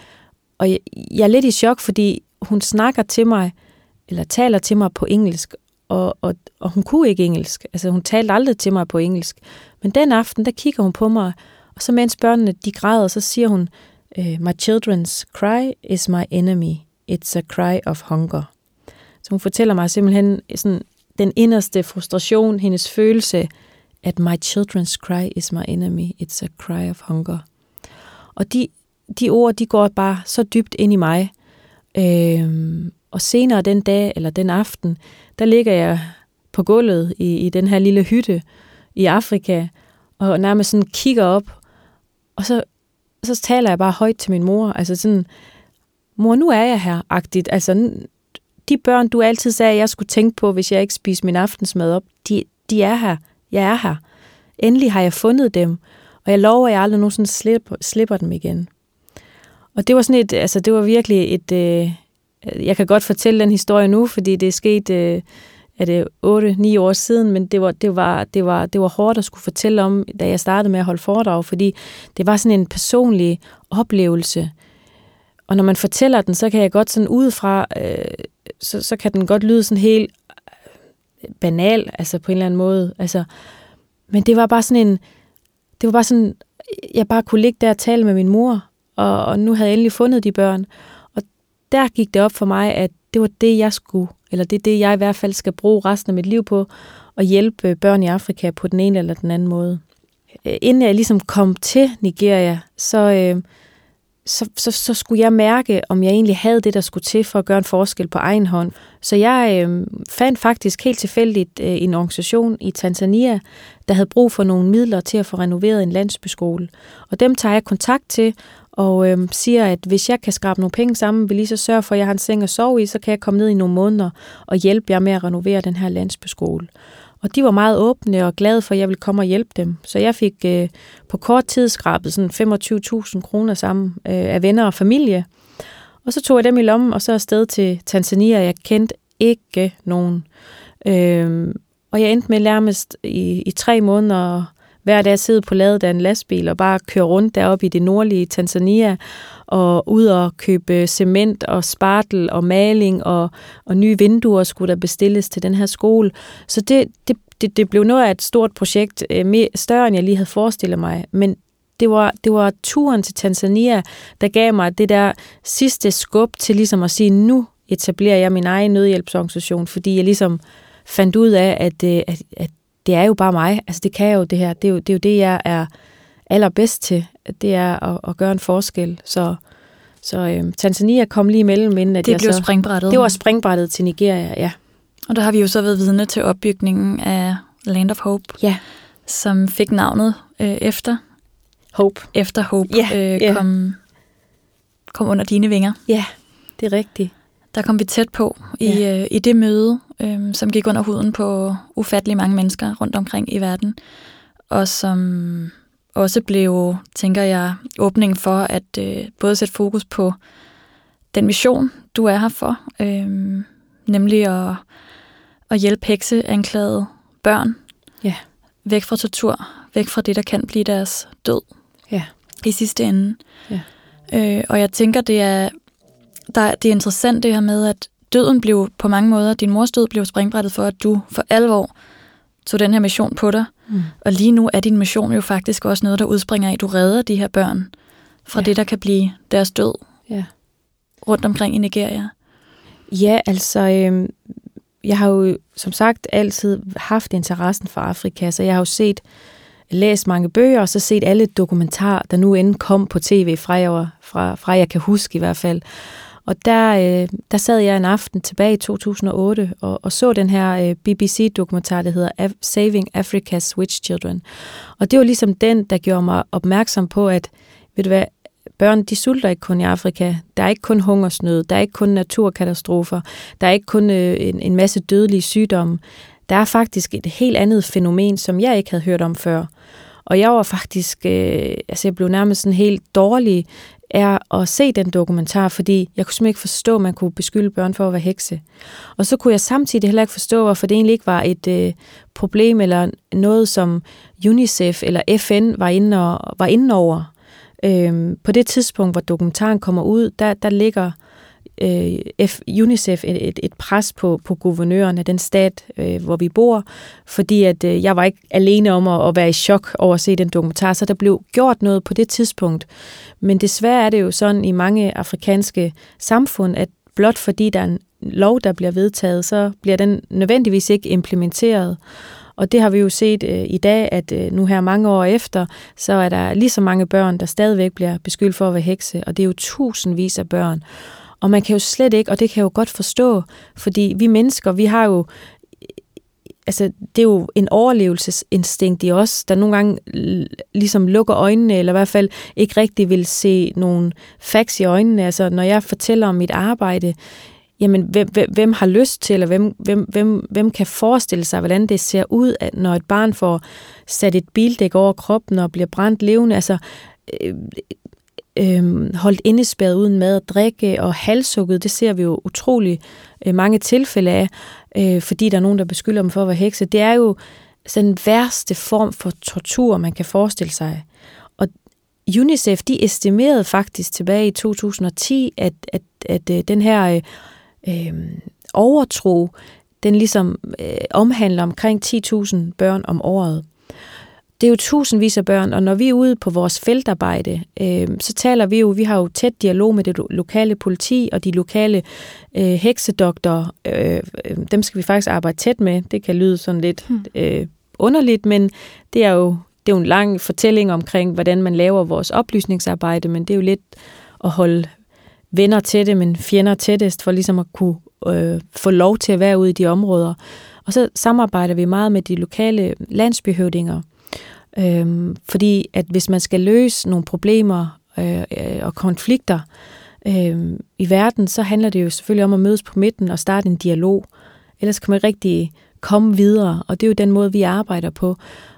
og jeg, jeg er lidt i chok, fordi hun snakker til mig, eller taler til mig på engelsk, og, og, og hun kunne ikke engelsk. Altså hun talte aldrig til mig på engelsk. Men den aften, der kigger hun på mig, og så mens børnene de græder, så siger hun, øh, My children's cry is my enemy. It's a cry of hunger. Så hun fortæller mig simpelthen sådan, den inderste frustration, hendes følelse, at my children's cry is my enemy. It's a cry of hunger. Og de, de ord, de går bare så dybt ind i mig. Øhm, og senere den dag, eller den aften, der ligger jeg på gulvet i, i den her lille hytte i Afrika, og nærmest sådan kigger op, og så, så taler jeg bare højt til min mor, altså sådan, mor, nu er jeg her, agtigt. Altså, de børn, du altid sagde, jeg skulle tænke på, hvis jeg ikke spiste min aftensmad op, de, de er her. Jeg er her. Endelig har jeg fundet dem, og jeg lover, at jeg aldrig nogensinde slipper, slipper dem igen. Og det var sådan et, altså det var virkelig et, øh, jeg kan godt fortælle den historie nu, fordi det er sket, øh, er det 8-9 år siden, men det var, det, var, det, var, det var hårdt at skulle fortælle om, da jeg startede med at holde foredrag, fordi det var sådan en personlig oplevelse. Og når man fortæller den, så kan jeg godt sådan udefra, øh, så, så kan den godt lyde sådan helt øh, banal, altså på en eller anden måde. Altså, men det var bare sådan en, det var bare sådan, jeg bare kunne ligge der og tale med min mor, og, og nu havde jeg endelig fundet de børn. Og der gik det op for mig, at det var det, jeg skulle, eller det er det, jeg i hvert fald skal bruge resten af mit liv på, at hjælpe børn i Afrika på den ene eller den anden måde. Øh, inden jeg ligesom kom til Nigeria, så, øh, så, så, så skulle jeg mærke, om jeg egentlig havde det, der skulle til for at gøre en forskel på egen hånd. Så jeg øh, fandt faktisk helt tilfældigt øh, en organisation i Tanzania, der havde brug for nogle midler til at få renoveret en landsbyskole. Og dem tager jeg kontakt til og øh, siger, at hvis jeg kan skrabe nogle penge sammen, vil lige så sørge for, at jeg har en seng at sove i, så kan jeg komme ned i nogle måneder og hjælpe jer med at renovere den her landsbyskole. Og de var meget åbne og glade for, at jeg ville komme og hjælpe dem. Så jeg fik øh, på kort tid skrabet sådan 25.000 kroner sammen øh, af venner og familie. Og så tog jeg dem i lommen, og så afsted til Tanzania. Jeg kendte ikke nogen. Øh, og jeg endte med nærmest i, i tre måneder hver dag sidde på ladet af en lastbil og bare køre rundt deroppe i det nordlige Tanzania og ud og købe cement og spartel og maling og, og nye vinduer skulle der bestilles til den her skole. Så det, det, det, det blev noget af et stort projekt, øh, mere, større end jeg lige havde forestillet mig. Men det var, det var turen til Tanzania, der gav mig det der sidste skub til ligesom at sige, nu etablerer jeg min egen nødhjælpsorganisation, fordi jeg ligesom fandt ud af, at, øh, at, at det er jo bare mig. Altså det kan jeg jo det her. Det er jo det, er jo det jeg er allerbedst til. Det er at, at gøre en forskel. Så, så øhm, Tanzania kom lige imellem, inden at det jeg blev så, springbrættet. Det var springbrættet til Nigeria, ja. Og der har vi jo så været vidne til opbygningen af Land of Hope, ja. som fik navnet øh, efter Hope. Efter Hope ja, øh, ja. kom, kom under dine vinger. Ja, det er rigtigt. Der kom vi tæt på i, ja. øh, i det møde, øh, som gik under huden på ufattelig mange mennesker rundt omkring i verden, og som også blev, tænker jeg, åbning for at øh, både sætte fokus på den mission, du er her for, øh, nemlig at, at hjælpe hekseanklagede børn ja. væk fra tortur, væk fra det, der kan blive deres død ja. i sidste ende. Ja. Øh, og jeg tænker, det er, der, det er interessant det her med, at døden blev på mange måder, din mors død blev springbrættet for, at du for alvor tog den her mission på dig. Mm. Og lige nu er din mission jo faktisk også noget, der udspringer af, at du redder de her børn fra ja. det, der kan blive deres død ja. rundt omkring i Nigeria. Ja, altså, øh, jeg har jo som sagt altid haft interessen for Afrika, så jeg har jo set, læst mange bøger, og så set alle dokumentarer, der nu end kom på tv fra jeg, fra, fra jeg kan huske i hvert fald. Og der, øh, der sad jeg en aften tilbage i 2008 og, og så den her øh, BBC-dokumentar, der hedder Af- Saving Africa's Witch Children. Og det var ligesom den, der gjorde mig opmærksom på, at ved du hvad, børn de sulter ikke kun i Afrika. Der er ikke kun hungersnød, der er ikke kun naturkatastrofer, der er ikke kun øh, en, en masse dødelige sygdomme. Der er faktisk et helt andet fænomen, som jeg ikke havde hørt om før. Og jeg var faktisk, øh, altså jeg blev nærmest sådan helt dårlig er at se den dokumentar, fordi jeg kunne simpelthen ikke forstå, at man kunne beskylde børn for at være hekse. Og så kunne jeg samtidig heller ikke forstå, hvorfor det egentlig ikke var et øh, problem eller noget, som UNICEF eller FN var inde, og, var inde over. Øhm, på det tidspunkt, hvor dokumentaren kommer ud, der, der ligger øh, Øh, F, UNICEF et, et, et pres på, på guvernøren af den stat, øh, hvor vi bor, fordi at øh, jeg var ikke alene om at, at være i chok over at se den dokumentar, så der blev gjort noget på det tidspunkt. Men desværre er det jo sådan i mange afrikanske samfund, at blot fordi der er en lov, der bliver vedtaget, så bliver den nødvendigvis ikke implementeret. Og det har vi jo set øh, i dag, at øh, nu her mange år efter, så er der lige så mange børn, der stadigvæk bliver beskyldt for at være hekse, og det er jo tusindvis af børn. Og man kan jo slet ikke, og det kan jeg jo godt forstå, fordi vi mennesker, vi har jo altså, det er jo en overlevelsesinstinkt i os, der nogle gange ligesom lukker øjnene, eller i hvert fald ikke rigtig vil se nogle facts i øjnene. Altså, når jeg fortæller om mit arbejde, jamen, hvem, hvem, hvem har lyst til, eller hvem, hvem, hvem, hvem kan forestille sig, hvordan det ser ud, at når et barn får sat et bildæk over kroppen og bliver brændt levende? Altså, øh, øh, holdt indespærret uden mad og drikke og halshugget. Det ser vi jo utrolig øh, mange tilfælde af, øh, fordi der er nogen, der beskylder dem for at være hekse. Det er jo den værste form for tortur, man kan forestille sig. Og UNICEF, de estimerede faktisk tilbage i 2010, at, at, at, at den her øh, øh, overtro, den ligesom øh, omhandler omkring 10.000 børn om året det er jo tusindvis af børn, og når vi er ude på vores feltarbejde, øh, så taler vi jo, vi har jo tæt dialog med det lokale politi og de lokale øh, heksedoktorer. Øh, dem skal vi faktisk arbejde tæt med. Det kan lyde sådan lidt hmm. øh, underligt, men det er jo det er jo en lang fortælling omkring, hvordan man laver vores oplysningsarbejde, men det er jo lidt at holde venner tætte, men fjender tættest, for ligesom at kunne øh, få lov til at være ude i de områder. Og så samarbejder vi meget med de lokale landsbyhøvdinger, Øhm, fordi at hvis man skal løse nogle problemer øh, øh og konflikter øh, i verden, så handler det jo selvfølgelig om at mødes på midten og starte en dialog. Ellers kan man rigtig komme videre, og det er jo den måde, vi arbejder på.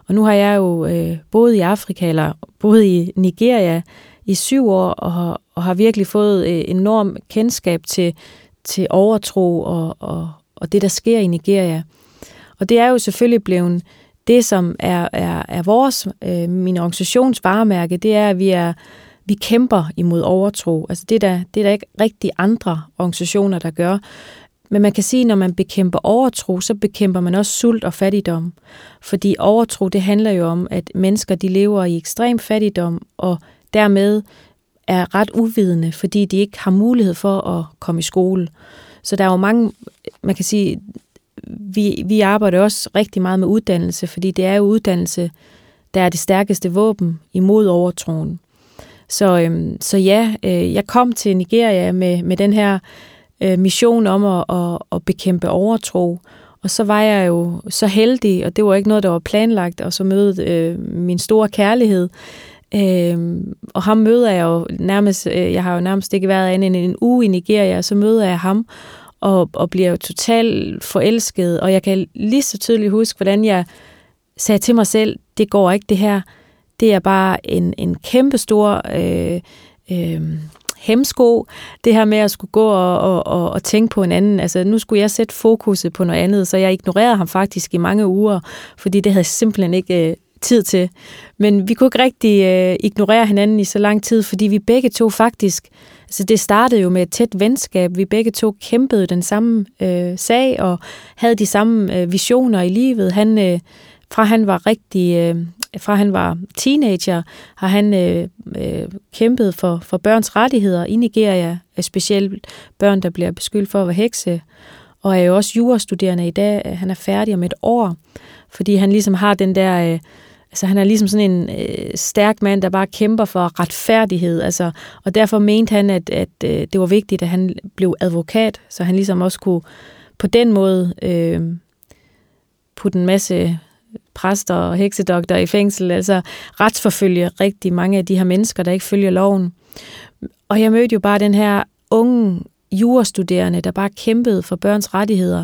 Og nu har jeg jo øh, boet i Afrika, eller boet i Nigeria i syv år, og har, og har virkelig fået øh, enorm kendskab til, til overtro og, og, og det, der sker i Nigeria. Og det er jo selvfølgelig blevet det, som er, er, er vores, øh, min organisations varemærke, det er, at vi er vi kæmper imod overtro. Altså det, der, det er der ikke rigtig andre organisationer, der gør. Men man kan sige, at når man bekæmper overtro, så bekæmper man også sult og fattigdom. Fordi overtro, det handler jo om, at mennesker de lever i ekstrem fattigdom, og dermed er ret uvidende, fordi de ikke har mulighed for at komme i skole. Så der er jo mange, man kan sige, vi, vi arbejder også rigtig meget med uddannelse, fordi det er jo uddannelse, der er det stærkeste våben imod overtroen. Så, øhm, så ja, øh, jeg kom til Nigeria med, med den her øh, mission om at, at, at bekæmpe overtro, og så var jeg jo så heldig, og det var ikke noget, der var planlagt, og så mødte øh, min store kærlighed. Øh, og ham møder jeg jo nærmest, øh, jeg har jo nærmest ikke været andet end en uge i Nigeria, og så møder jeg ham, og, og bliver jo totalt forelsket, og jeg kan lige så tydeligt huske, hvordan jeg sagde til mig selv, det går ikke det her, det er bare en, en kæmpe stor øh, øh, hemsko, det her med at skulle gå og, og, og, og tænke på en anden. Altså nu skulle jeg sætte fokuset på noget andet, så jeg ignorerede ham faktisk i mange uger, fordi det havde jeg simpelthen ikke øh, tid til. Men vi kunne ikke rigtig øh, ignorere hinanden i så lang tid, fordi vi begge to faktisk så det startede jo med et tæt venskab. Vi begge to kæmpede den samme øh, sag og havde de samme øh, visioner i livet. Han, øh, fra han var rigtig, øh, fra han var teenager, har han øh, øh, kæmpet for, for børns rettigheder i Nigeria, øh, specielt børn, der bliver beskyldt for at være hekse, og er jo også jurastuderende i dag. Han er færdig om et år, fordi han ligesom har den der... Øh, Altså han er ligesom sådan en øh, stærk mand, der bare kæmper for retfærdighed. Altså, og derfor mente han, at, at øh, det var vigtigt, at han blev advokat, så han ligesom også kunne på den måde øh, putte en masse præster og heksedokter i fængsel, altså retsforfølge rigtig mange af de her mennesker, der ikke følger loven. Og jeg mødte jo bare den her unge jurastuderende, der bare kæmpede for børns rettigheder.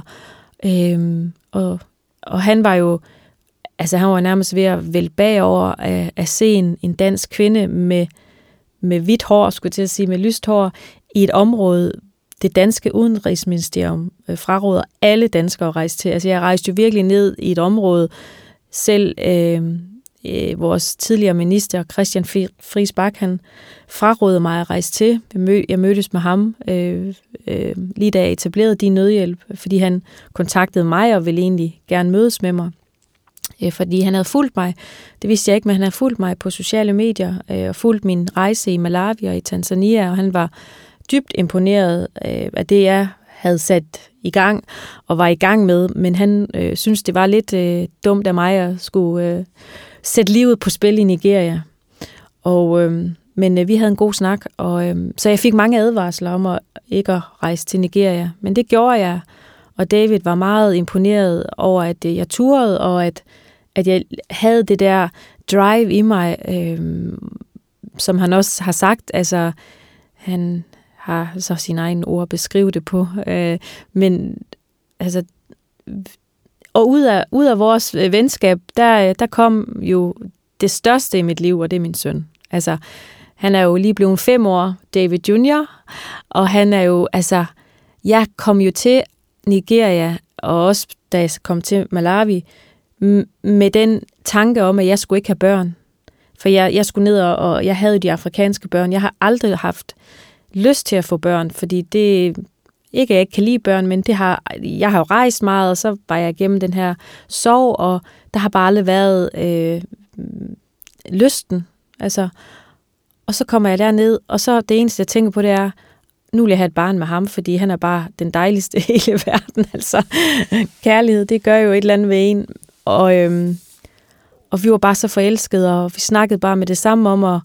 Øh, og, og han var jo altså han var nærmest ved at vælge bagover af, af se en, en dansk kvinde med, med hvidt hår, skulle til at sige, med lyst hår, i et område, det danske udenrigsministerium øh, fraråder alle danskere at rejse til. Altså jeg rejste jo virkelig ned i et område, selv øh, øh, vores tidligere minister, Christian Friis Bak, han frarådede mig at rejse til. Jeg mødtes med ham øh, øh, lige da jeg etablerede din nødhjælp, fordi han kontaktede mig og ville egentlig gerne mødes med mig. Øh, fordi han havde fulgt mig, det vidste jeg ikke, men han havde fulgt mig på sociale medier øh, og fulgt min rejse i Malawi og i Tanzania, og han var dybt imponeret øh, af det, jeg havde sat i gang og var i gang med, men han øh, synes, det var lidt øh, dumt af mig at skulle øh, sætte livet på spil i Nigeria. Og, øh, men øh, vi havde en god snak, og øh, så jeg fik mange advarsler om at ikke at rejse til Nigeria. Men det gjorde jeg, og David var meget imponeret over, at øh, jeg turede, og at, at jeg havde det der drive i mig, øh, som han også har sagt. Altså, han har så sin egen ord at beskrive det på. Øh, men altså, og ud af, ud af vores øh, venskab, der, der kom jo det største i mit liv, og det er min søn. Altså, han er jo lige blevet fem år, David Jr., og han er jo, altså, jeg kom jo til Nigeria, og også da jeg kom til Malawi, med den tanke om, at jeg skulle ikke have børn. For jeg, jeg skulle ned, og, og jeg havde de afrikanske børn. Jeg har aldrig haft lyst til at få børn, fordi det, ikke at jeg ikke kan lide børn, men det har, jeg har jo rejst meget, og så var jeg igennem den her sorg, og der har bare aldrig været øh, lysten. Altså, og så kommer jeg derned, og så det eneste, jeg tænker på, det er, nu vil jeg have et barn med ham, fordi han er bare den dejligste <laughs> i hele verden. Altså, kærlighed, det gør jo et eller andet ved en. Og, øhm, og vi var bare så forelskede, og vi snakkede bare med det samme om at,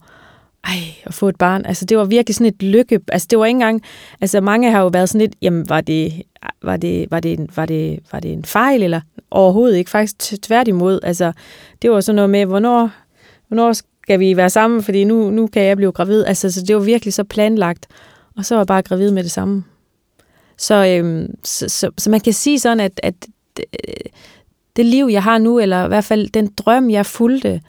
ej, at få et barn. Altså, det var virkelig sådan et lykke. Altså, det var ikke engang... Altså, mange har jo været sådan lidt, jamen, var det, var det, var det, var det, var det en fejl, eller overhovedet ikke? Faktisk tværtimod. Altså, det var sådan noget med, hvornår, hvornår skal vi være sammen, fordi nu, nu kan jeg blive gravid. Altså, så det var virkelig så planlagt. Og så var jeg bare gravid med det samme. Så, øhm, så, så, så man kan sige sådan, at, at det, liv, jeg har nu, eller i hvert fald den drøm, jeg fulgte,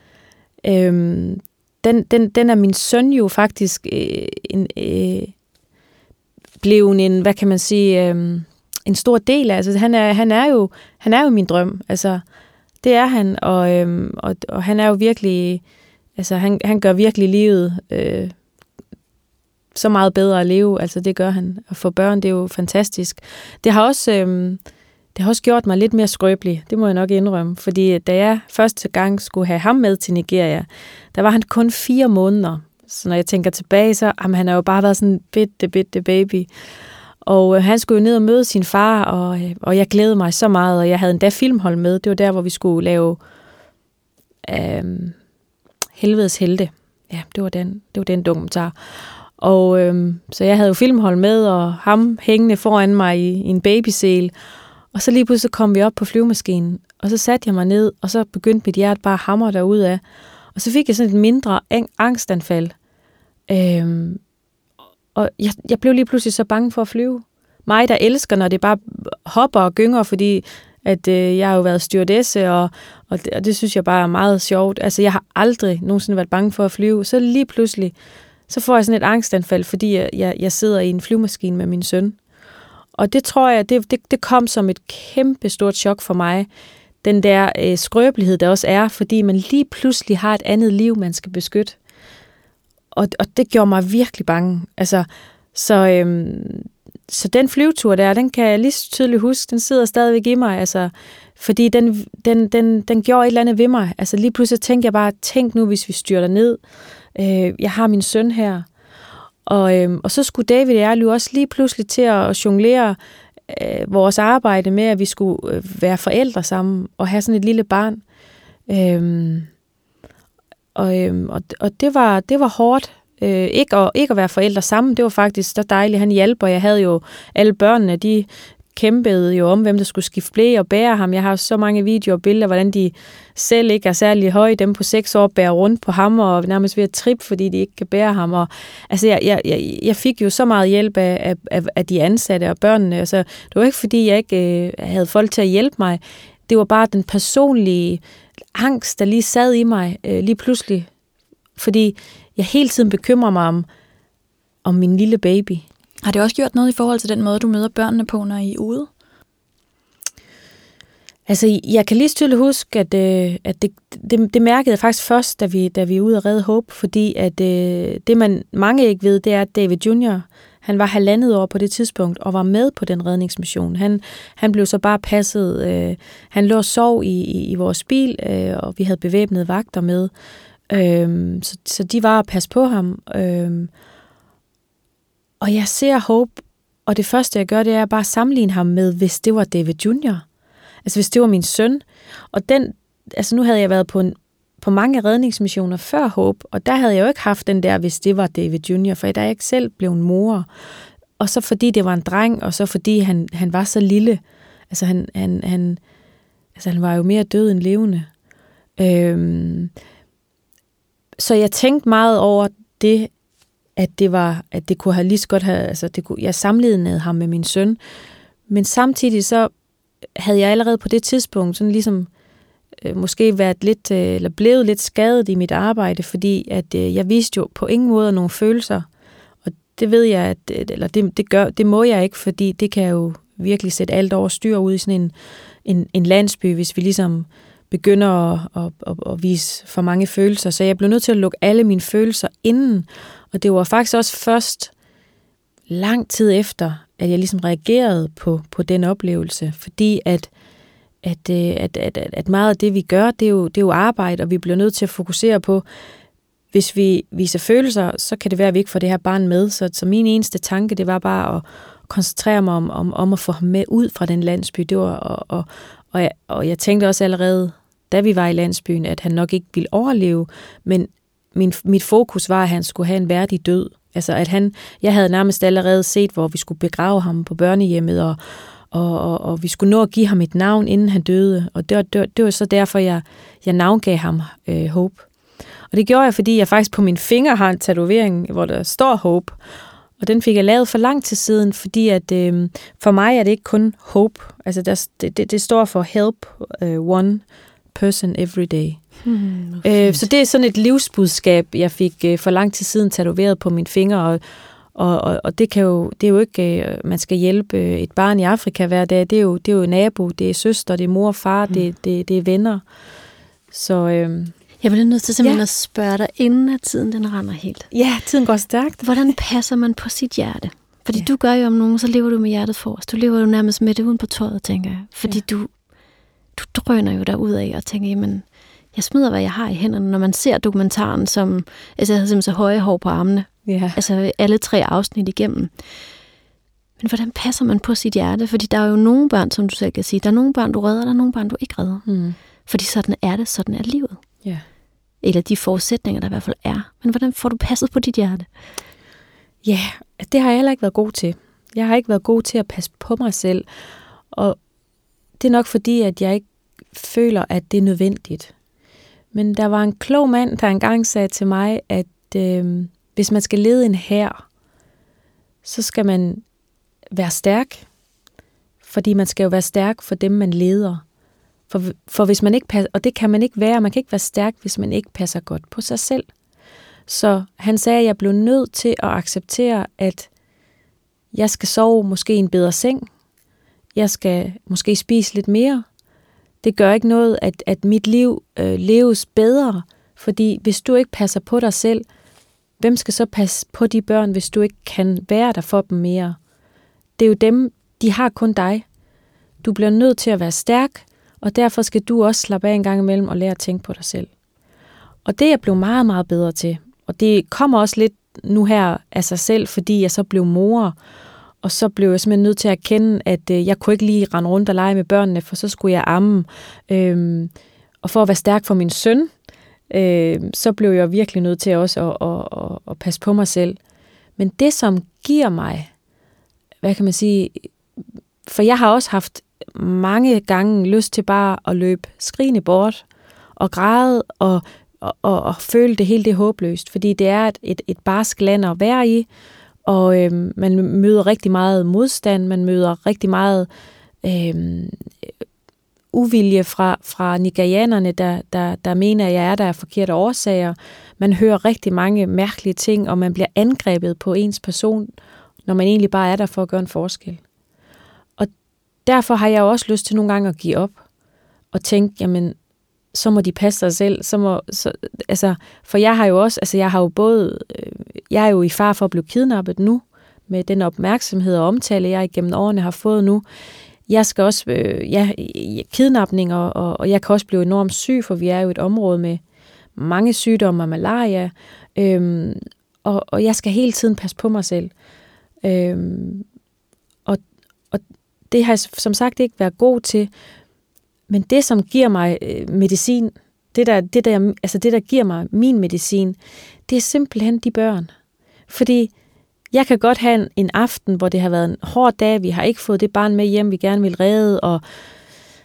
øhm, den, den, den er min søn jo faktisk øh, en, øh, blevet en, hvad kan man sige, øh, en stor del af. Altså, han, er, han, er jo, han er jo min drøm. Altså, det er han, og, øhm, og, og han er jo virkelig, altså han, han gør virkelig livet øh, så meget bedre at leve. Altså, det gør han. Og for børn, det er jo fantastisk. Det har også... Øh, det har også gjort mig lidt mere skrøbelig, det må jeg nok indrømme. Fordi øh, da jeg første gang skulle have ham med til Nigeria, der var han kun fire måneder. Så når jeg tænker tilbage, så jamen, han har jo bare været sådan en bitte, bitte baby. Og øh, han skulle jo ned og møde sin far, og, øh, og jeg glædede mig så meget, og jeg havde endda filmhold med. Det var der, hvor vi skulle lave øh, Helvedes Helte. Ja, det var den, det var den dokumentar. Og øh, så jeg havde jo filmhold med, og ham hængende foran mig i, i en babysel. Og så lige pludselig kom vi op på flyvemaskinen, og så satte jeg mig ned, og så begyndte mit hjerte bare at hamre derud af. Og så fik jeg sådan et mindre angstanfald. Øhm, og jeg, jeg blev lige pludselig så bange for at flyve. Mig, der elsker, når det bare hopper og gynger, fordi at øh, jeg har jo været stewardesse, og, og, det, og det synes jeg bare er meget sjovt. Altså, jeg har aldrig nogensinde været bange for at flyve. Så lige pludselig, så får jeg sådan et angstanfald, fordi jeg, jeg, jeg sidder i en flyvemaskine med min søn. Og det tror jeg, det, det, det kom som et kæmpe stort chok for mig. Den der øh, skrøbelighed, der også er, fordi man lige pludselig har et andet liv, man skal beskytte. Og, og det gjorde mig virkelig bange. Altså, så, øhm, så den flyvetur der, den kan jeg lige så tydeligt huske, den sidder stadigvæk i mig. Altså, fordi den, den, den, den gjorde et eller andet ved mig. Altså lige pludselig tænkte jeg bare, tænk nu, hvis vi styrter ned. Øh, jeg har min søn her. Og, øhm, og så skulle David og jeg jo også lige pludselig til at jonglere øh, vores arbejde med, at vi skulle øh, være forældre sammen og have sådan et lille barn. Øhm, og, øhm, og, og det var, det var hårdt. Øh, ikke, at, ikke at være forældre sammen, det var faktisk så dejligt. Han hjalp, og jeg havde jo alle børnene, de kæmpede jo om, hvem der skulle skifte blæ og bære ham. Jeg har så mange videoer og billeder, hvordan de selv ikke er særlig høje. Dem på seks år bærer rundt på ham og nærmest ved at trippe, fordi de ikke kan bære ham. Og, altså, jeg, jeg, jeg fik jo så meget hjælp af, af, af de ansatte og børnene. Altså, det var ikke, fordi jeg ikke øh, havde folk til at hjælpe mig. Det var bare den personlige angst, der lige sad i mig øh, lige pludselig. Fordi jeg hele tiden bekymrer mig om, om min lille baby. Har det også gjort noget i forhold til den måde, du møder børnene på, når I er ude? Altså, jeg kan lige tydeligt huske, at, øh, at det, det, det mærkede jeg faktisk først, da vi, da vi er ude og redde håb, fordi at øh, det, man mange ikke ved, det er, at David Jr., han var halvandet år på det tidspunkt og var med på den redningsmission. Han, han blev så bare passet. Øh, han lå og sov i, i, i vores bil, øh, og vi havde bevæbnede vagter med. Øh, så, så de var at passe på ham. Øh, og jeg ser Hope, og det første, jeg gør, det er bare at sammenligne ham med, hvis det var David Jr., Altså hvis det var min søn. Og den, altså nu havde jeg været på, en, på mange redningsmissioner før Hope, og der havde jeg jo ikke haft den der, hvis det var David Jr., for der er jeg ikke selv blev en mor. Og så fordi det var en dreng, og så fordi han, han var så lille. Altså han, han, han, altså han var jo mere død end levende. Øhm, så jeg tænkte meget over det, at det var, at det kunne have lige så godt have, altså det kunne, jeg sammenlignede ham med min søn, men samtidig så havde jeg allerede på det tidspunkt sådan ligesom øh, måske været lidt, øh, eller blevet lidt skadet i mit arbejde, fordi at øh, jeg viste jo på ingen måde nogle følelser, og det ved jeg, at, øh, eller det, det, gør, det må jeg ikke, fordi det kan jo virkelig sætte alt over styr ud i sådan en, en, en landsby, hvis vi ligesom begynder at, at, at, at vise for mange følelser. Så jeg blev nødt til at lukke alle mine følelser inden, og det var faktisk også først lang tid efter, at jeg ligesom reagerede på, på den oplevelse, fordi at, at, øh, at, at, at, at meget af det, vi gør, det er, jo, det er jo arbejde, og vi bliver nødt til at fokusere på, hvis vi viser følelser, så kan det være, at vi ikke får det her barn med. Så, så min eneste tanke, det var bare at koncentrere mig om, om, om at få ham med ud fra den landsby. Det var, og, og, og, jeg, og jeg tænkte også allerede, da vi var i landsbyen, at han nok ikke ville overleve, men min, mit fokus var, at han skulle have en værdig død. Altså at han, jeg havde nærmest allerede set, hvor vi skulle begrave ham på børnehjemmet, og, og, og, og vi skulle nå at give ham et navn, inden han døde. Og det var, det var, det var så derfor, jeg, jeg navngav ham øh, Hope. Og det gjorde jeg, fordi jeg faktisk på min finger har en tatovering, hvor der står Hope. Og den fik jeg lavet for lang tid siden, fordi at øh, for mig er det ikke kun Hope. Altså der, det, det, det står for Help uh, One Person Every Day. Hmm, øh, så det er sådan et livsbudskab, jeg fik øh, for lang tid siden tatoveret på min finger, og, og, og, og det, kan jo, det er jo ikke, øh, man skal hjælpe øh, et barn i Afrika hver dag, det er jo, det er jo nabo, det er søster, det er mor og far, hmm. det, det, det er venner. Så... Øh, jeg bliver nødt til simpelthen ja. at spørge dig, inden at tiden den render helt. Ja, tiden går stærkt. Hvordan passer man på sit hjerte? Fordi ja. du gør jo om nogen, så lever du med hjertet forrest. Du lever jo nærmest med det uden på tøjet, tænker jeg. Fordi ja. du, du drøner jo derud af og tænker, jamen, jeg smider, hvad jeg har i hænderne, når man ser dokumentaren, som, altså jeg havde simpelthen så høje hår på armene. Ja. Altså alle tre afsnit igennem. Men hvordan passer man på sit hjerte? Fordi der er jo nogle børn, som du selv kan sige, der er nogle børn, du redder, der er nogle børn, du ikke redder. Mm. Fordi sådan er det, sådan er livet. Ja. Eller de forudsætninger, der i hvert fald er. Men hvordan får du passet på dit hjerte? Ja, det har jeg heller ikke været god til. Jeg har ikke været god til at passe på mig selv. Og det er nok fordi, at jeg ikke føler, at det er nødvendigt. Men der var en klog mand, der engang sagde til mig, at øh, hvis man skal lede en hær, så skal man være stærk, fordi man skal jo være stærk for dem, man leder. For, for hvis man ikke passer, og det kan man ikke være, man kan ikke være stærk, hvis man ikke passer godt på sig selv. Så han sagde, at jeg blev nødt til at acceptere, at jeg skal sove måske i en bedre seng. Jeg skal måske spise lidt mere. Det gør ikke noget, at, at mit liv øh, leves bedre, fordi hvis du ikke passer på dig selv, hvem skal så passe på de børn, hvis du ikke kan være der for dem mere? Det er jo dem, de har kun dig. Du bliver nødt til at være stærk, og derfor skal du også slappe af en gang imellem og lære at tænke på dig selv. Og det er jeg blevet meget, meget bedre til. Og det kommer også lidt nu her af sig selv, fordi jeg så blev mor, og så blev jeg simpelthen nødt til at erkende, at øh, jeg kunne ikke lige rende rundt og lege med børnene, for så skulle jeg amme. Øhm, og for at være stærk for min søn, øh, så blev jeg virkelig nødt til også at, at, at, at passe på mig selv. Men det, som giver mig, hvad kan man sige, for jeg har også haft mange gange lyst til bare at løbe skrigende bort og græde og, og, og, og føle det hele det håbløst, fordi det er et, et, et barsk land at være i, og øh, man møder rigtig meget modstand, man møder rigtig meget øh, uvilje fra, fra nigerianerne, der, der, der mener, at jeg er der af forkerte årsager. Man hører rigtig mange mærkelige ting, og man bliver angrebet på ens person, når man egentlig bare er der for at gøre en forskel. Og derfor har jeg også lyst til nogle gange at give op og tænke, jamen, så må de passe sig selv. Så må, så, altså, for jeg har jo også, altså jeg har jo både, øh, jeg er jo i far for at blive kidnappet nu, med den opmærksomhed og omtale, jeg igennem årene har fået nu. Jeg skal også, øh, ja, kidnapning, og, og, og jeg kan også blive enormt syg, for vi er jo et område med mange sygdomme og malaria, øhm, og, og jeg skal hele tiden passe på mig selv. Øhm, og, og det har jeg som sagt ikke været god til, men det, som giver mig øh, medicin, det der, det, der, altså det, der giver mig min medicin, det er simpelthen de børn. Fordi jeg kan godt have en, en aften, hvor det har været en hård dag, vi har ikke fået det barn med hjem, vi gerne vil redde, og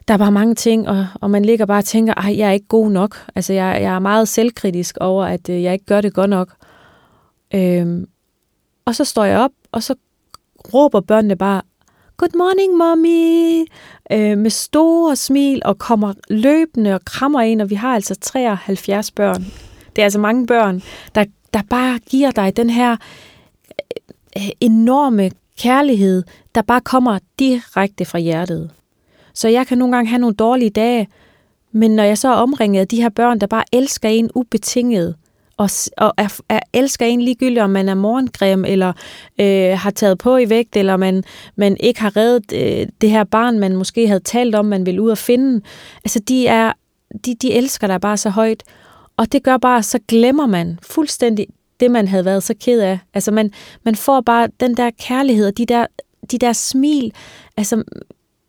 der er bare mange ting, og, og man ligger bare og tænker, at jeg er ikke god nok. Altså, jeg, jeg er meget selvkritisk over, at øh, jeg ikke gør det godt nok. Øhm, og så står jeg op, og så råber børnene bare, Good morning, mommy, øh, med store smil, og kommer løbende og krammer ind, og vi har altså 73 børn. Det er altså mange børn, der, der bare giver dig den her øh, enorme kærlighed, der bare kommer direkte fra hjertet. Så jeg kan nogle gange have nogle dårlige dage, men når jeg så er omringet af de her børn, der bare elsker en ubetinget, og, og er, er, elsker en ligegyldigt, om man er morgengrim, eller øh, har taget på i vægt, eller man, man ikke har reddet øh, det her barn, man måske havde talt om, man vil ud og finde. Altså, de, er, de, de elsker dig bare så højt, og det gør bare, så glemmer man fuldstændig det, man havde været så ked af. Altså, man, man får bare den der kærlighed, og de der, de der smil. Altså,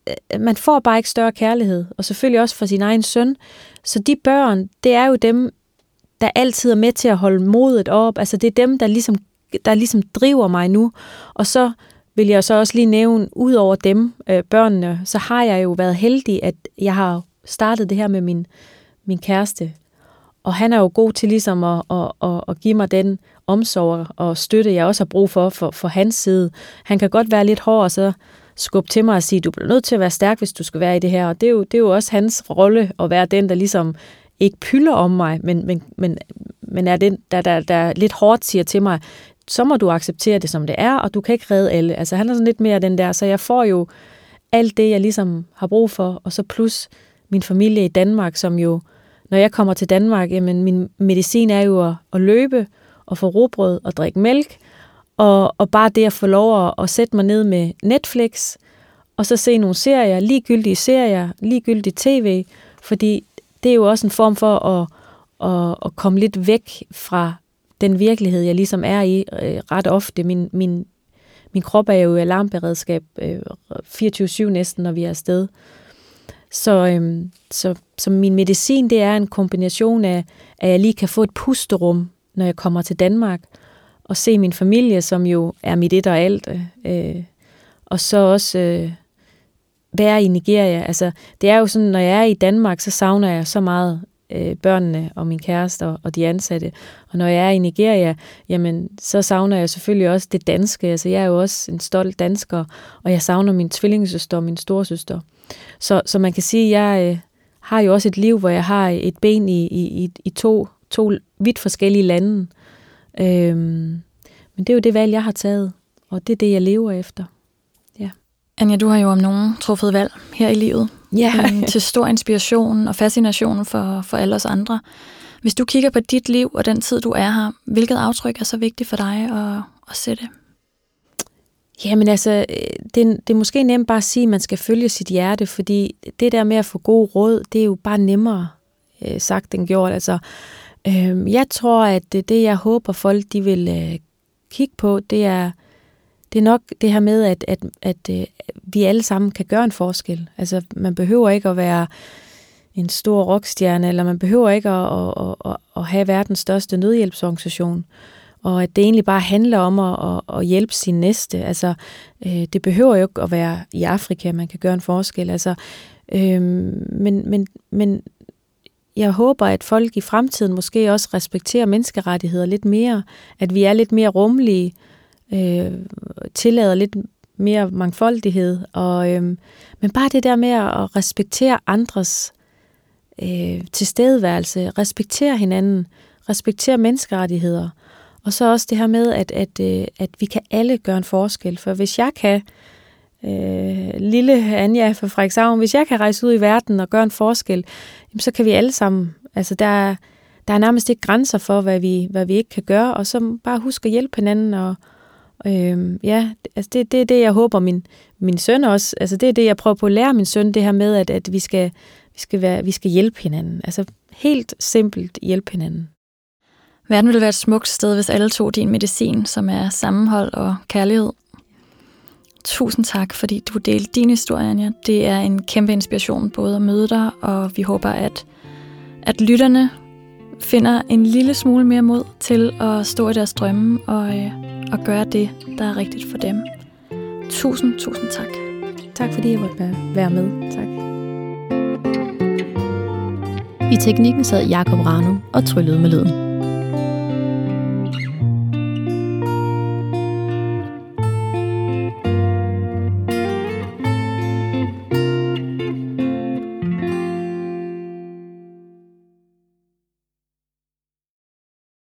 øh, man får bare ikke større kærlighed, og selvfølgelig også for sin egen søn. Så de børn, det er jo dem, der altid er med til at holde modet op. Altså det er dem, der ligesom, der ligesom driver mig nu. Og så vil jeg så også lige nævne, ud over dem, øh, børnene, så har jeg jo været heldig, at jeg har startet det her med min, min kæreste. Og han er jo god til ligesom at, at, at, at give mig den omsorg og støtte, jeg også har brug for, for for hans side. Han kan godt være lidt hård, og så skubbe til mig og sige, du bliver nødt til at være stærk, hvis du skal være i det her. Og det er jo, det er jo også hans rolle at være den, der ligesom ikke pylder om mig, men, men, men, men er den, der, der, der lidt hårdt siger til mig, så må du acceptere det, som det er, og du kan ikke redde alle. Altså han er sådan lidt mere den der, så jeg får jo alt det, jeg ligesom har brug for, og så plus min familie i Danmark, som jo, når jeg kommer til Danmark, jamen min medicin er jo at, at løbe og få robrød og drikke mælk, og, og bare det at få lov at, at sætte mig ned med Netflix, og så se nogle serier, ligegyldige serier, ligegyldige tv, fordi det er jo også en form for at, at, at komme lidt væk fra den virkelighed, jeg ligesom er i øh, ret ofte. Min, min, min krop er jo i alarmberedskab øh, 24-7 næsten, når vi er afsted. Så, øhm, så, så min medicin, det er en kombination af, at jeg lige kan få et pusterum, når jeg kommer til Danmark, og se min familie, som jo er mit et og alt. Øh, og så også øh, være i Nigeria. Altså, det er jo sådan, når jeg er i Danmark, så savner jeg så meget øh, børnene og min kæreste og, og de ansatte. Og når jeg er i Nigeria, jamen, så savner jeg selvfølgelig også det danske. Altså, jeg er jo også en stolt dansker, og jeg savner min tvillingesøster og min storsøster. Så, så man kan sige, at jeg øh, har jo også et liv, hvor jeg har et ben i, i, i to, to vidt forskellige lande. Øhm, men det er jo det valg, jeg har taget, og det er det, jeg lever efter. Anja, du har jo om nogen truffet valg her i livet. Ja. <laughs> øhm, til stor inspiration og fascination for, for alle os andre. Hvis du kigger på dit liv og den tid, du er her, hvilket aftryk er så vigtigt for dig at, at sætte? Jamen altså, det, det er måske nemt bare at sige, at man skal følge sit hjerte, fordi det der med at få god råd, det er jo bare nemmere øh, sagt end gjort. Altså, øh, jeg tror, at det, det, jeg håber folk de vil øh, kigge på, det er det er nok det her med, at, at, at, at øh, vi alle sammen kan gøre en forskel. Altså, man behøver ikke at være en stor rockstjerne, eller man behøver ikke at, at, at, at have verdens største nødhjælpsorganisation. Og at det egentlig bare handler om at, at, at hjælpe sin næste. Altså, øh, det behøver jo ikke at være i Afrika, man kan gøre en forskel. Altså, øh, men, men, men jeg håber, at folk i fremtiden måske også respekterer menneskerettigheder lidt mere. At vi er lidt mere rummelige, øh, øh, tillader lidt mere mangfoldighed. Og, øh, men bare det der med at respektere andres øh, tilstedeværelse, respektere hinanden, respektere menneskerettigheder. Og så også det her med, at, at, øh, at vi kan alle gøre en forskel. For hvis jeg kan, øh, lille Anja fra Frederikshavn, hvis jeg kan rejse ud i verden og gøre en forskel, jamen, så kan vi alle sammen. Altså der er, der er nærmest ikke grænser for, hvad vi, hvad vi ikke kan gøre, og så bare huske at hjælpe hinanden. Og, Øhm, ja, altså det, det er det, jeg håber min, min søn også. Altså det er det, jeg prøver på at lære min søn, det her med, at, at vi, skal, vi, skal være, vi skal hjælpe hinanden. Altså helt simpelt hjælpe hinanden. Verden ville være et smukt sted, hvis alle tog din medicin, som er sammenhold og kærlighed. Tusind tak, fordi du delte din historie, Anja. Det er en kæmpe inspiration både at møde dig, og vi håber, at, at lytterne finder en lille smule mere mod til at stå i deres drømme og, øh, og gøre det, der er rigtigt for dem. Tusind, tusind tak. Tak fordi jeg måtte være med. Tak. I teknikken sad Jakob Rano og tryllede med lyden.